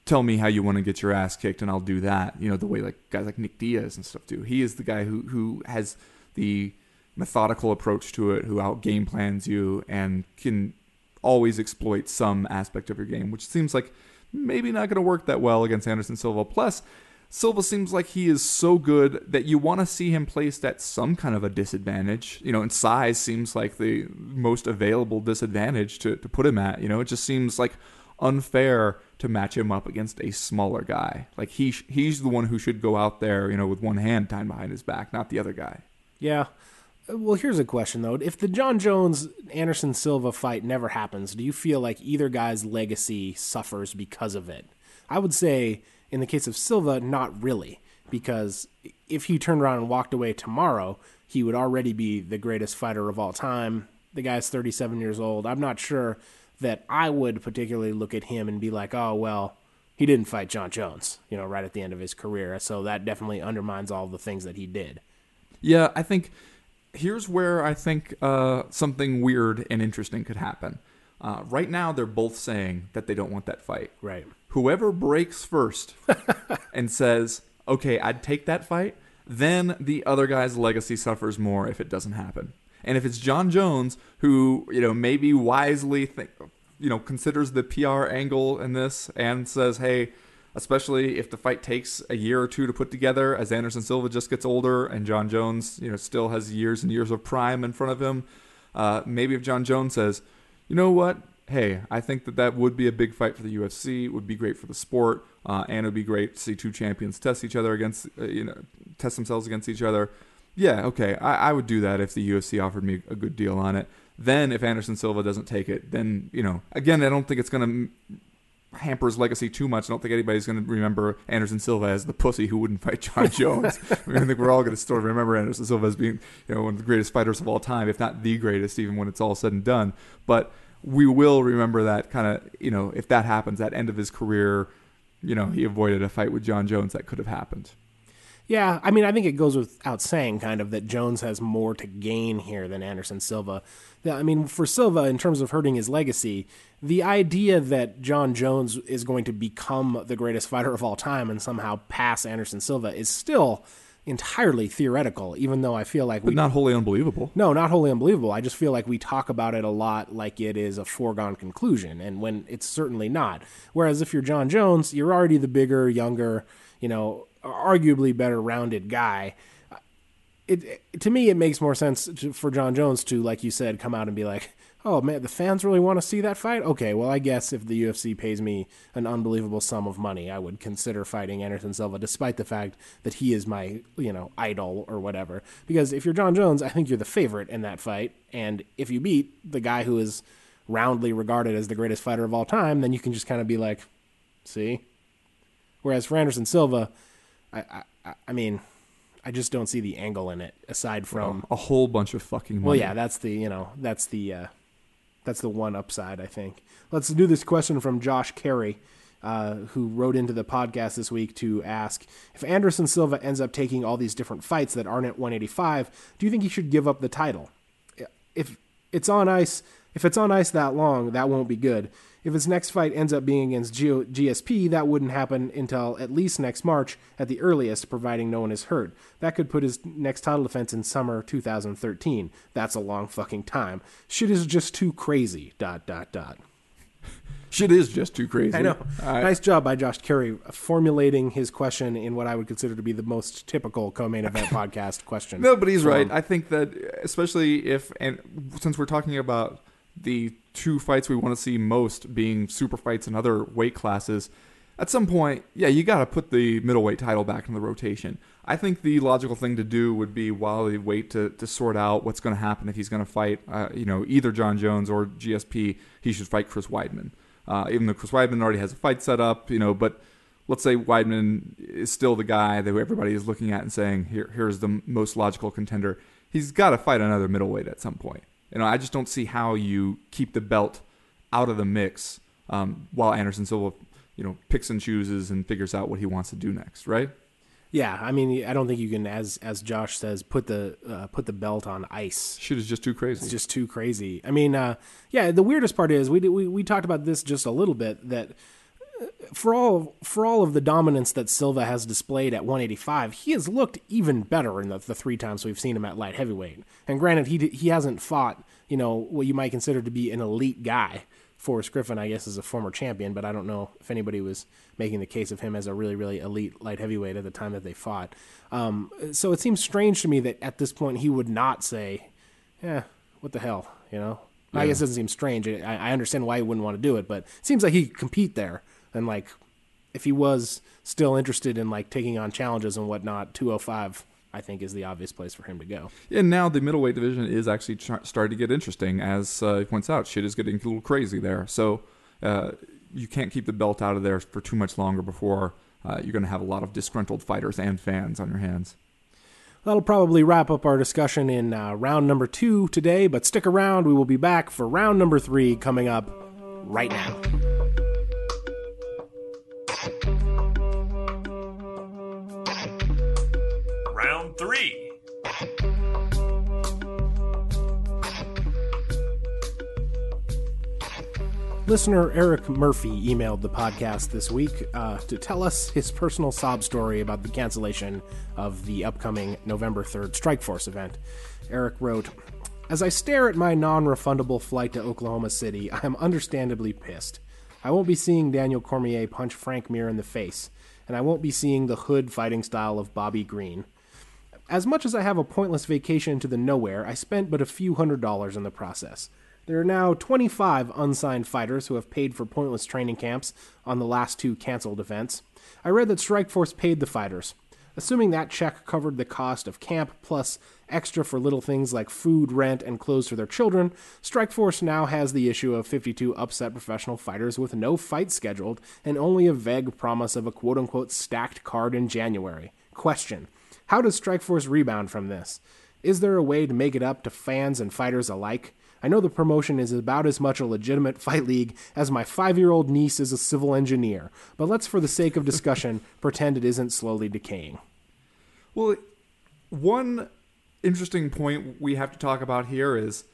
tell me how you want to get your ass kicked and I'll do that. You know, the way like guys like Nick Diaz and stuff do. He is the guy who, who has the methodical approach to it, who out game plans you and can always exploit some aspect of your game, which seems like maybe not going to work that well against Anderson Silva. Plus, Silva seems like he is so good that you want to see him placed at some kind of a disadvantage. You know, and size seems like the most available disadvantage to, to put him at. You know, it just seems like unfair to match him up against a smaller guy. Like he he's the one who should go out there, you know, with one hand tied behind his back, not the other guy. Yeah. Well, here's a question though. If the Jon Jones Anderson Silva fight never happens, do you feel like either guy's legacy suffers because of it? I would say in the case of Silva, not really, because if he turned around and walked away tomorrow, he would already be the greatest fighter of all time. The guy's 37 years old. I'm not sure that I would particularly look at him and be like, "Oh, well, he didn't fight Jon Jones," you know, right at the end of his career. So that definitely undermines all the things that he did. Yeah, I think here's where I think uh, something weird and interesting could happen. Uh, right now, they're both saying that they don't want that fight. Right. Whoever breaks first and says, "Okay, I'd take that fight," then the other guy's legacy suffers more if it doesn't happen. And if it's Jon Jones, who you know maybe wisely think, you know considers the PR angle in this and says, "Hey." Especially if the fight takes a year or two to put together, as Anderson Silva just gets older and Jon Jones, you know, still has years and years of prime in front of him. Uh, maybe if Jon Jones says, "You know what? hey, I think that that would be a big fight for the UFC. Would be great for the sport, uh, and it would be great to see two champions test each other against, uh, you know, test themselves against each other. Yeah, okay, I, I would do that if the UFC offered me a good deal on it. Then, if Anderson Silva doesn't take it, then you know, again, I don't think it's going to hamper his legacy too much. I don't think anybody's going to remember Anderson Silva as the pussy who wouldn't fight Jon Jones. I, mean, I think we're all going to still remember Anderson Silva as being, you know, one of the greatest fighters of all time, if not the greatest, even when it's all said and done. But we will remember that kind of, you know, if that happens, that end of his career, you know, he avoided a fight with Jon Jones that could have happened. Yeah, I mean, I think it goes without saying, kind of, that Jones has more to gain here than Anderson Silva. I mean, for Silva, in terms of hurting his legacy, the idea that Jon Jones is going to become the greatest fighter of all time and somehow pass Anderson Silva is still entirely theoretical, even though I feel like but we not wholly unbelievable. No, not wholly unbelievable. I just feel like we talk about it a lot like it is a foregone conclusion, and when it's certainly not. Whereas if you're Jon Jones, you're already the bigger, younger, you know, arguably better rounded guy. It, to me, it makes more sense to, for Jon Jones to, like you said, come out and be like, "Oh man, the fans really want to see that fight." Okay, well, I guess if the UFC pays me an unbelievable sum of money, I would consider fighting Anderson Silva, despite the fact that he is my, you know, idol or whatever. Because if you're Jon Jones, I think you're the favorite in that fight, and if you beat the guy who is roundly regarded as the greatest fighter of all time, then you can just kind of be like, "See." Whereas for Anderson Silva, I, I, I mean, I just don't see the angle in it aside from a whole bunch of fucking money. Well, yeah, that's the you know that's the uh, that's the one upside I think. Let's do this question from Josh Carey, uh, who wrote into the podcast this week to ask if Anderson Silva ends up taking all these different fights that aren't at 185. Do you think he should give up the title? If it's on ice, if it's on ice that long, that won't be good. If his next fight ends up being against G- GSP, that wouldn't happen until at least next March at the earliest, providing no one is hurt. That could put his next title defense in summer 2013. That's a long fucking time. Shit is just too crazy. Dot dot dot. Shit is just too crazy. I know. nice job by Josh Carey uh, formulating his question in what I would consider to be the most typical co-main event podcast question. No, but he's right. I think that especially if and since we're talking about the two fights we want to see most being super fights in other weight classes, at some point, yeah, you got to put the middleweight title back in the rotation. I think the logical thing to do would be while they wait to, to sort out what's going to happen if he's going to fight, uh, you know, either Jon Jones or GSP, he should fight Chris Weidman. Uh, even though Chris Weidman already has a fight set up, you know, but let's say Weidman is still the guy that everybody is looking at and saying, here, here's the most logical contender. He's got to fight another middleweight at some point. You know, I just don't see how you keep the belt out of the mix um, while Anderson Silva, you know, picks and chooses and figures out what he wants to do next, right? Yeah, I mean, I don't think you can, as as Josh says, put the uh, put the belt on ice. Shit is just too crazy. It's just too crazy. I mean, uh, yeah, the weirdest part is we, we we talked about this just a little bit that for all for all of the dominance that Silva has displayed at 185, he has looked even better in the, the three times we've seen him at light heavyweight. And granted, he he hasn't fought you know what you might consider to be an elite guy. Forrest Griffin, I guess, is a former champion, but I don't know if anybody was making the case of him as a really, really elite light heavyweight at the time that they fought. Um, so it seems strange to me that at this point he would not say, "Yeah, what the hell," you know. Yeah. I guess it doesn't seem strange. I, I understand why he wouldn't want to do it, but it seems like he could compete there. And like, if he was still interested in like taking on challenges and whatnot, 205 I think is the obvious place for him to go. And now the middleweight division is actually starting to get interesting, as uh, he points out. Shit is getting a little crazy there. So uh, you can't keep the belt out of there for too much longer before uh, you're going to have a lot of disgruntled fighters and fans on your hands. That'll probably wrap up our discussion in uh, round number two today, but stick around. We will be back for round number three coming up right now. Three. Listener Eric Murphy emailed the podcast this week uh, to tell us his personal sob story about the cancellation of the upcoming November 3rd Strikeforce event. Eric wrote, As I stare at my non refundable flight to Oklahoma City, I am understandably pissed. I won't be seeing Daniel Cormier punch Frank Mir in the face, and I won't be seeing the hood fighting style of Bobby Green. As much as I have a pointless vacation to the nowhere, I spent but a few hundred dollars in the process. There are now 25 unsigned fighters who have paid for pointless training camps on the last two canceled events. I read that Strikeforce paid the fighters. Assuming that check covered the cost of camp plus extra for little things like food, rent, and clothes for their children, Strikeforce now has the issue of 52 upset professional fighters with no fight scheduled and only a vague promise of a quote unquote stacked card in January. Question How does Strikeforce rebound from this? Is there a way to make it up to fans and fighters alike? I know the promotion is about as much a legitimate fight league as my five year old niece is a civil engineer, but let's, for the sake of discussion, pretend it isn't slowly decaying. Well, one interesting point we have to talk about here is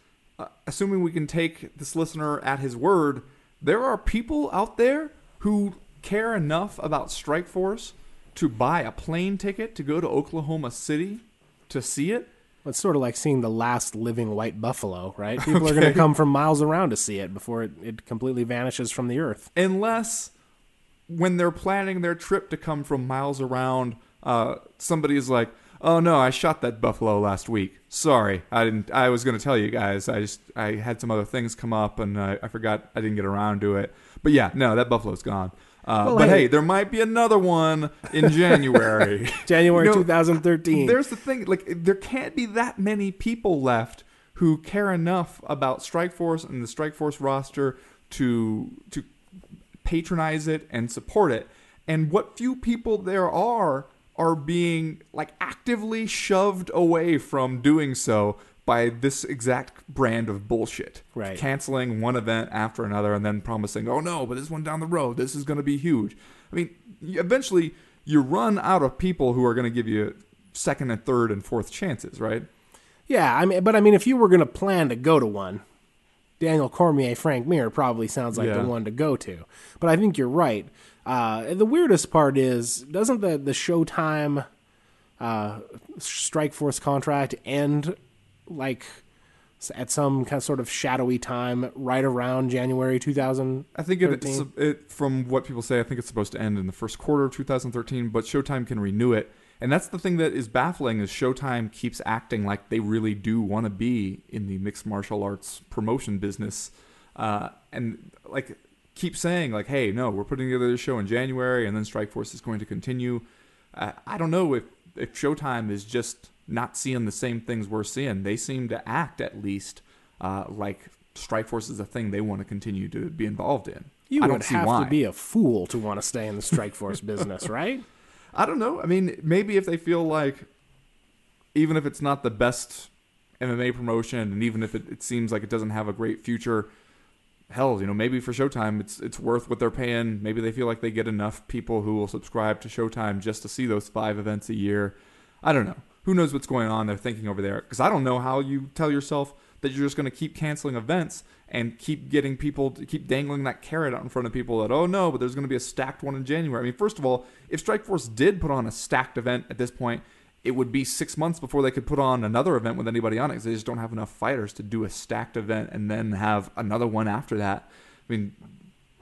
uh, assuming we can take this listener at his word, there are people out there who care enough about Strikeforce to buy a plane ticket to go to Oklahoma City to see it. It's sort of like seeing the last living white buffalo, right? People are going to come from miles around to see it before it, it completely vanishes from the earth. Unless when they're planning their trip to come from miles around, uh, somebody's like, "Oh no, I shot that buffalo last week. Sorry, I didn't. I was going to tell you guys. I just I had some other things come up and I, I forgot. I didn't get around to it. But yeah, no, that buffalo's gone. Uh, Well, but hey- hey, there might be another one in January. January You know, 2013. There's the thing, like there can't be that many people left who care enough about Strikeforce and the Strikeforce roster to to patronize it and support it. And what few people there are are being like actively shoved away from doing so by this exact brand of bullshit. Right. Canceling one event after another and then promising, "Oh no, but this one down the road, this is going to be huge." I mean, eventually you run out of people who are going to give you second and third and fourth chances, right? Yeah, I mean, but I mean, if you were going to plan to go to one, Daniel Cormier, Frank Mir probably sounds like Yeah. the one to go to. But I think you're right. Uh, the weirdest part is, doesn't the the Showtime uh, Strikeforce contract end like at some kind of sort of shadowy time right around January 2000? I think it, it, from what people say, I think it's supposed to end in the first quarter of 2013, but Showtime can renew it. And that's the thing that is baffling is Showtime keeps acting like they really do want to be in the mixed martial arts promotion business, uh, and like keep saying like, "Hey, no, we're putting together this show in January, and then Strikeforce is going to continue." Uh, I don't know if if Showtime is just not seeing the same things we're seeing. They seem to act at least uh, like Strikeforce is a thing they want to continue to be involved in. You I would have why. to be a fool to want to stay in the Strikeforce business, right? I don't know. I mean, maybe if they feel like, even if it's not the best MMA promotion, and even if it, it seems like it doesn't have a great future, hell, you know, maybe for Showtime, it's it's worth what they're paying. Maybe they feel like they get enough people who will subscribe to Showtime just to see those five events a year. I don't know. Who knows what's going on? They're thinking over there because I don't know how you tell yourself that you're just going to keep canceling events and keep getting people to keep dangling that carrot out in front of people that oh no, but there's going to be a stacked one in January. I mean, first of all, if Strikeforce did put on a stacked event at this point, it would be six months before they could put on another event with anybody on it because they just don't have enough fighters to do a stacked event and then have another one after that. I mean,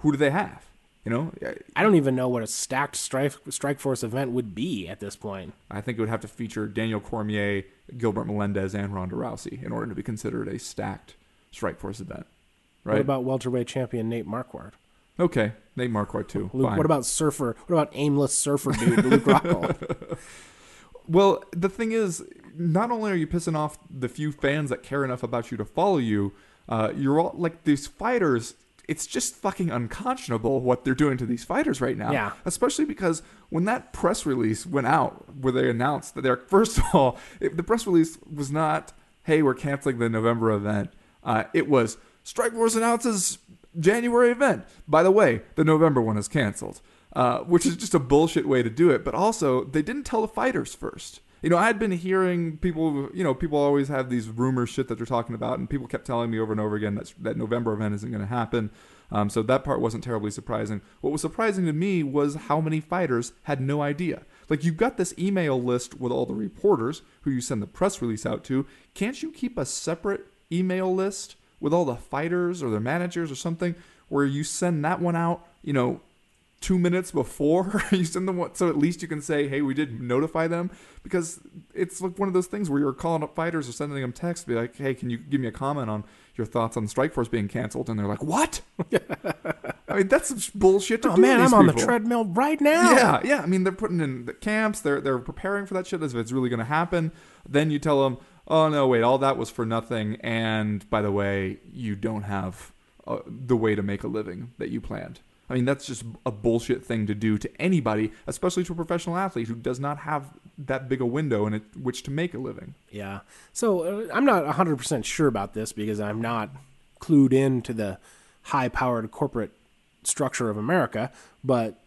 who do they have? You know, I don't even know what a stacked Strike Strikeforce event would be at this point. I think it would have to feature Daniel Cormier, Gilbert Melendez, and Ronda Rousey in order to be considered a stacked Strikeforce event. Right? What about welterweight champion Nate Marquardt? okay, Nate Marquardt too. Luke, Fine. what about surfer? What about aimless surfer dude Luke Rockhold? Well, the thing is, not only are you pissing off the few fans that care enough about you to follow you, uh, you're all like these fighters. It's just fucking unconscionable what they're doing to these fighters right now. Yeah. Especially because when that press release went out, where they announced that they're first of all, if the press release was not, "Hey, we're canceling the November event," uh, it was Strikeforce announces January event. By the way, the November one is canceled uh, which is just a bullshit way to do it. But also, they didn't tell the fighters first. You know, I had been hearing people, you know, people always have these rumor shit that they're talking about, and people kept telling me over and over again that that November event isn't going to happen. Um, so that part wasn't terribly surprising. What was surprising to me was how many fighters had no idea. Like you've got this email list with all the reporters who you send the press release out to. Can't you keep a separate email list with all the fighters or their managers or something where you send that one out, you know, two minutes before you send them what so at least you can say hey we did notify them because it's like one of those things where you're calling up fighters or sending them texts be like hey can you give me a comment on your thoughts on strike force being canceled and they're like what i mean that's some bullshit to Oh man, I'm on the treadmill right now. Yeah, yeah. I mean, they're putting in the camps. They're they're preparing for that shit as if it's really going to happen. Then you tell them, "Oh no, wait, all that was for nothing." And by the way, you don't have uh, the way to make a living that you planned. I mean, that's just a bullshit thing to do to anybody, especially to a professional athlete who does not have that big a window in it, which to make a living. Yeah. So uh, I'm not 100% sure about this because I'm not clued in to the high powered corporate structure of America, but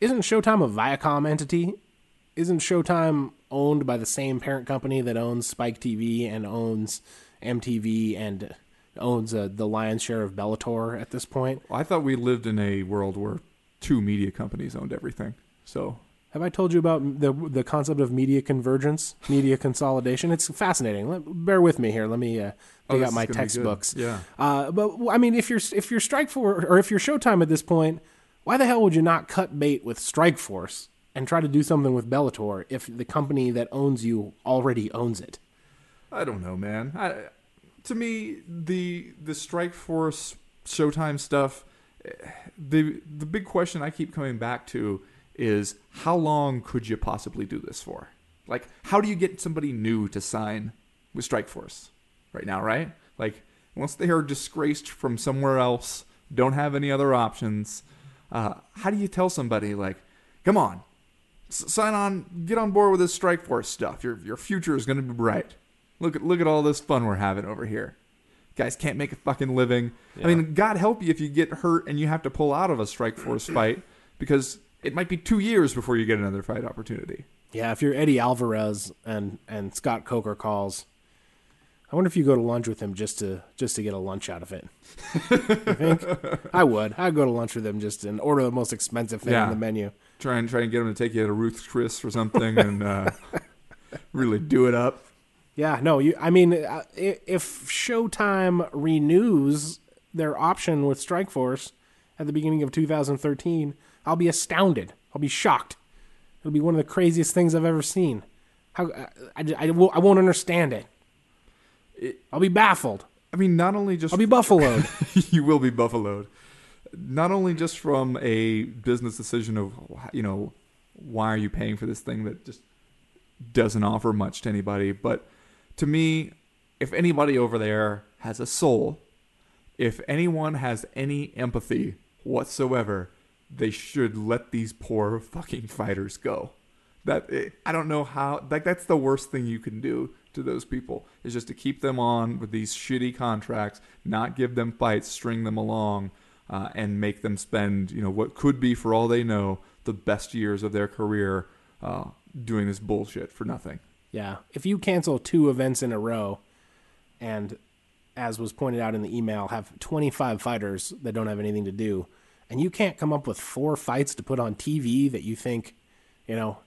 isn't Showtime a Viacom entity? Isn't Showtime owned by the same parent company that owns Spike TV and owns MTV and owns uh, the lion's share of Bellator at this point? I thought we lived in a world where two media companies owned everything. So Have I told you about the the concept of media convergence, media consolidation? It's fascinating. Let, bear with me here. Let me uh, Oh, dig this out my gonna be good. textbooks. Yeah. Uh, but I mean, if you're if you're Strikeforce or if you're Showtime at this point, why the hell would you not cut bait with Strikeforce and try to do something with Bellator if the company that owns you already owns it? I don't know, man. I, to me, the the Strikeforce Showtime stuff, eh, the the big question I keep coming back to is how long could you possibly do this for? Like, how do you get somebody new to sign with Strikeforce right now? Right? Like, once they are disgraced from somewhere else, don't have any other options. Uh, how do you tell somebody like, come on, S- sign on, get on board with this Strike Force stuff. Your your future is going to be bright. Look at look at all this fun we're having over here. Guys can't make a fucking living. I mean, God help you if you get hurt and you have to pull out of a Strikeforce fight because it might be two years before you get another fight opportunity. Yeah, if you're Eddie Alvarez and and Scott Coker calls, I wonder if you go to lunch with him just to just to get a lunch out of it. I would. I'd go to lunch with him just and order the most expensive thing Yeah. on the menu. Try and try and get him to take you to Ruth's Chris or something and uh, really do it up. Yeah, no, you. I mean, uh, if Showtime renews their option with Strikeforce at the beginning of 2013, I'll be astounded. I'll be shocked. It'll be one of the craziest things I've ever seen. How I, I, I, won't, I won't understand it. It- I'll be baffled. I mean, not only just I'll be buffaloed. you will be buffaloed. Not only just from a business decision of you know why are you paying for this thing that just doesn't offer much to anybody, but to me, if anybody over there has a soul, if anyone has any empathy whatsoever, they should let these poor fucking fighters go. That eh, I don't know how like that's the worst thing you can do to those people is just to keep them on with these shitty contracts, not give them fights, string them along, uh, and make them spend you know what could be for all they know the best years of their career uh, doing this bullshit for nothing. Yeah, if you cancel two events in a row, and as was pointed out in the email, have 25 fighters that don't have anything to do, and you can't come up with four fights to put on TV that you think, you know,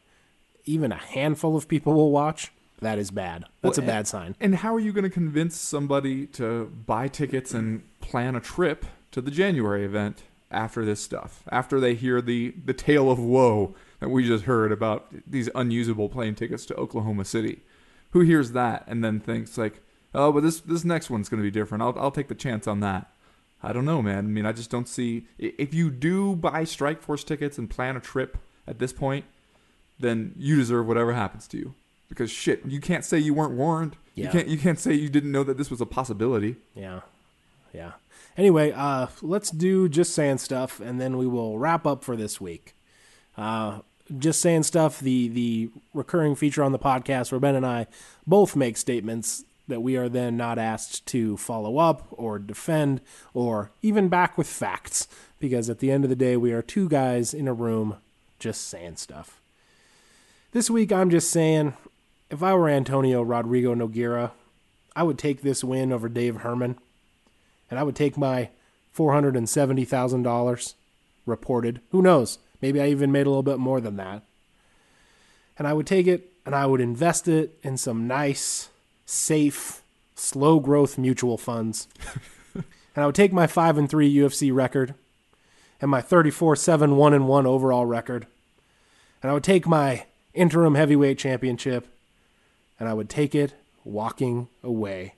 even a handful of people will watch, that is bad. That's Well, a bad sign. And how are you going to convince somebody to buy tickets and plan a trip to the January event after this stuff? After they hear the the tale of woe that we just heard about these unusable plane tickets to Oklahoma City. Who hears that and then thinks like, "Oh, but this this next one's going to be different. I'll I'll take the chance on that." I don't know, man. I mean, I just don't see if you do buy Strikeforce tickets and plan a trip at this point, then you deserve whatever happens to you. Because shit, you can't say you weren't warned. Yeah. You can't you can't say you didn't know that this was a possibility. Yeah. Yeah. Anyway, uh, let's do just saying stuff, and then we will wrap up for this week. Uh, just saying stuff, the the recurring feature on the podcast where Ben and I both make statements that we are then not asked to follow up or defend or even back with facts, because at the end of the day, we are two guys in a room just saying stuff. This week, I'm just saying, if I were Antonio Rodrigo Nogueira, I would take this win over Dave Herman, and I would take my four hundred and seventy thousand dollars reported. Who knows? Maybe I even made a little bit more than that. And I would take it and I would invest it in some nice, safe, slow growth mutual funds. and I would take my five and three UFC record, and my 34 7 1 1 overall record. And I would take my interim heavyweight championship and I would take it walking away.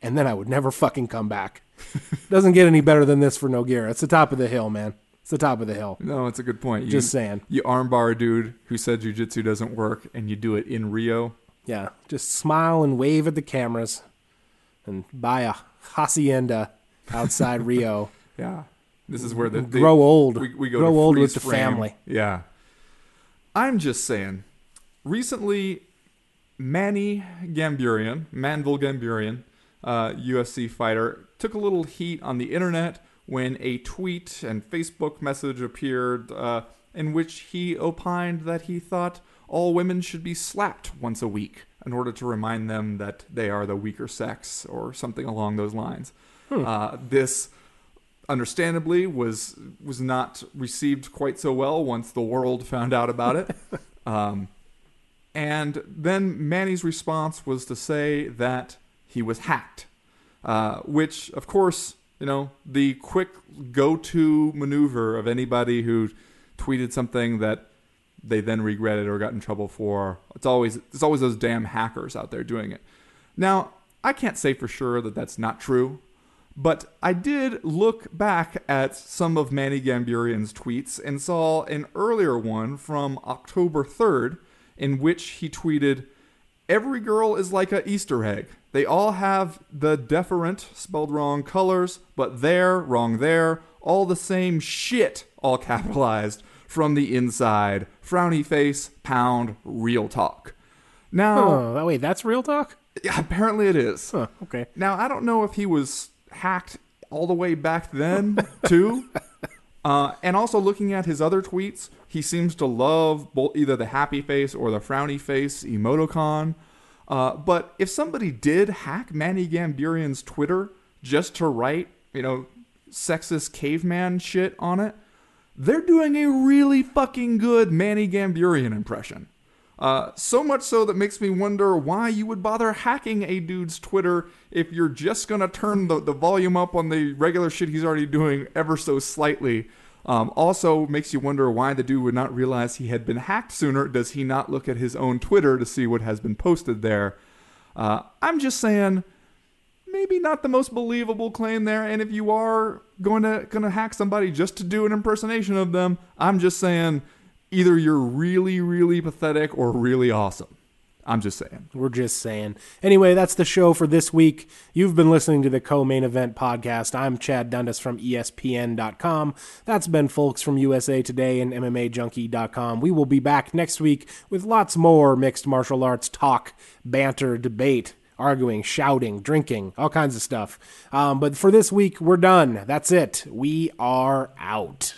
And then I would never fucking come back. Doesn't get any better than this for Nogueira. It's the top of the hill, man. It's the top of the hill. No, it's a good point. You, Just saying. You armbar a dude who said jujitsu doesn't work, and you do it in Rio. Yeah, just smile and wave at the cameras and buy a hacienda outside Rio. Yeah, this is where the they- Grow old. We, we go Grow to old with the frame. family. Yeah, I'm just saying. Recently, Manny Gamburyan, Manvel Gamburyan, uh, UFC fighter, took a little heat on the internet when a tweet and Facebook message appeared uh, in which he opined that he thought all women should be slapped once a week in order to remind them that they are the weaker sex or something along those lines. Uh, this understandably was was not received quite so well once the world found out about it. um, and then Manny's response was to say that he was hacked, uh, which, of course, you know, the quick go-to maneuver of anybody who tweeted something that they then regretted or got in trouble for. It's always it's always those damn hackers out there doing it. Now, I can't say for sure that that's not true, but I did look back at some of Manny Gamburyan's tweets and saw an earlier one from October 3rd in which he tweeted, Every girl is like a Easter egg. They all have the deferent, spelled wrong, colors, but there, wrong there, all the same shit, all capitalized, from the inside. Frowny face, pound, real talk. Now, Oh, that wait, that's real talk? yeah, apparently it is. Huh, okay. Now I don't know if he was hacked all the way back then too. Uh, and also looking at his other tweets, he seems to love both either the happy face or the frowny face emoticon. Uh, but if somebody did hack Manny Gamburyan's Twitter just to write, you know, sexist caveman shit on it, they're doing a really fucking good Manny Gamburian impression. Uh, so much so that makes me wonder why you would bother hacking a dude's Twitter if you're just gonna turn the, the volume up on the regular shit he's already doing ever so slightly. Um, also makes you wonder why the dude would not realize he had been hacked sooner. Does he not look at his own Twitter to see what has been posted there? Uh, I'm just saying, maybe not the most believable claim there. And if you are going to going to hack somebody just to do an impersonation of them, I'm just saying, either you're really really pathetic or really awesome. I'm just saying. We're just saying. Anyway, that's the show for this week. You've been listening to the co-main event podcast. I'm Chad Dundas from ESPN.com. That's Ben Fowlkes from USA Today and MMAJunkie.com. We will be back next week with lots more mixed martial arts talk, banter, debate, arguing, shouting, drinking, all kinds of stuff. Um, but for this week, we're done. That's it. We are out.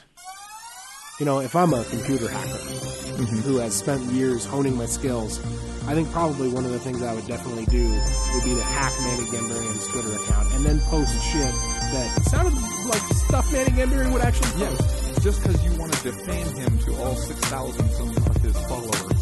You know, if I'm a computer hacker mm-hmm. who has spent years honing my skills, I think probably one of the things I would definitely do would be to hack Manny Gamburyan's Twitter account and then post shit that sounded like stuff Manny Gambarian would actually post. Just because you want to defame him to all 6,000 some of his followers.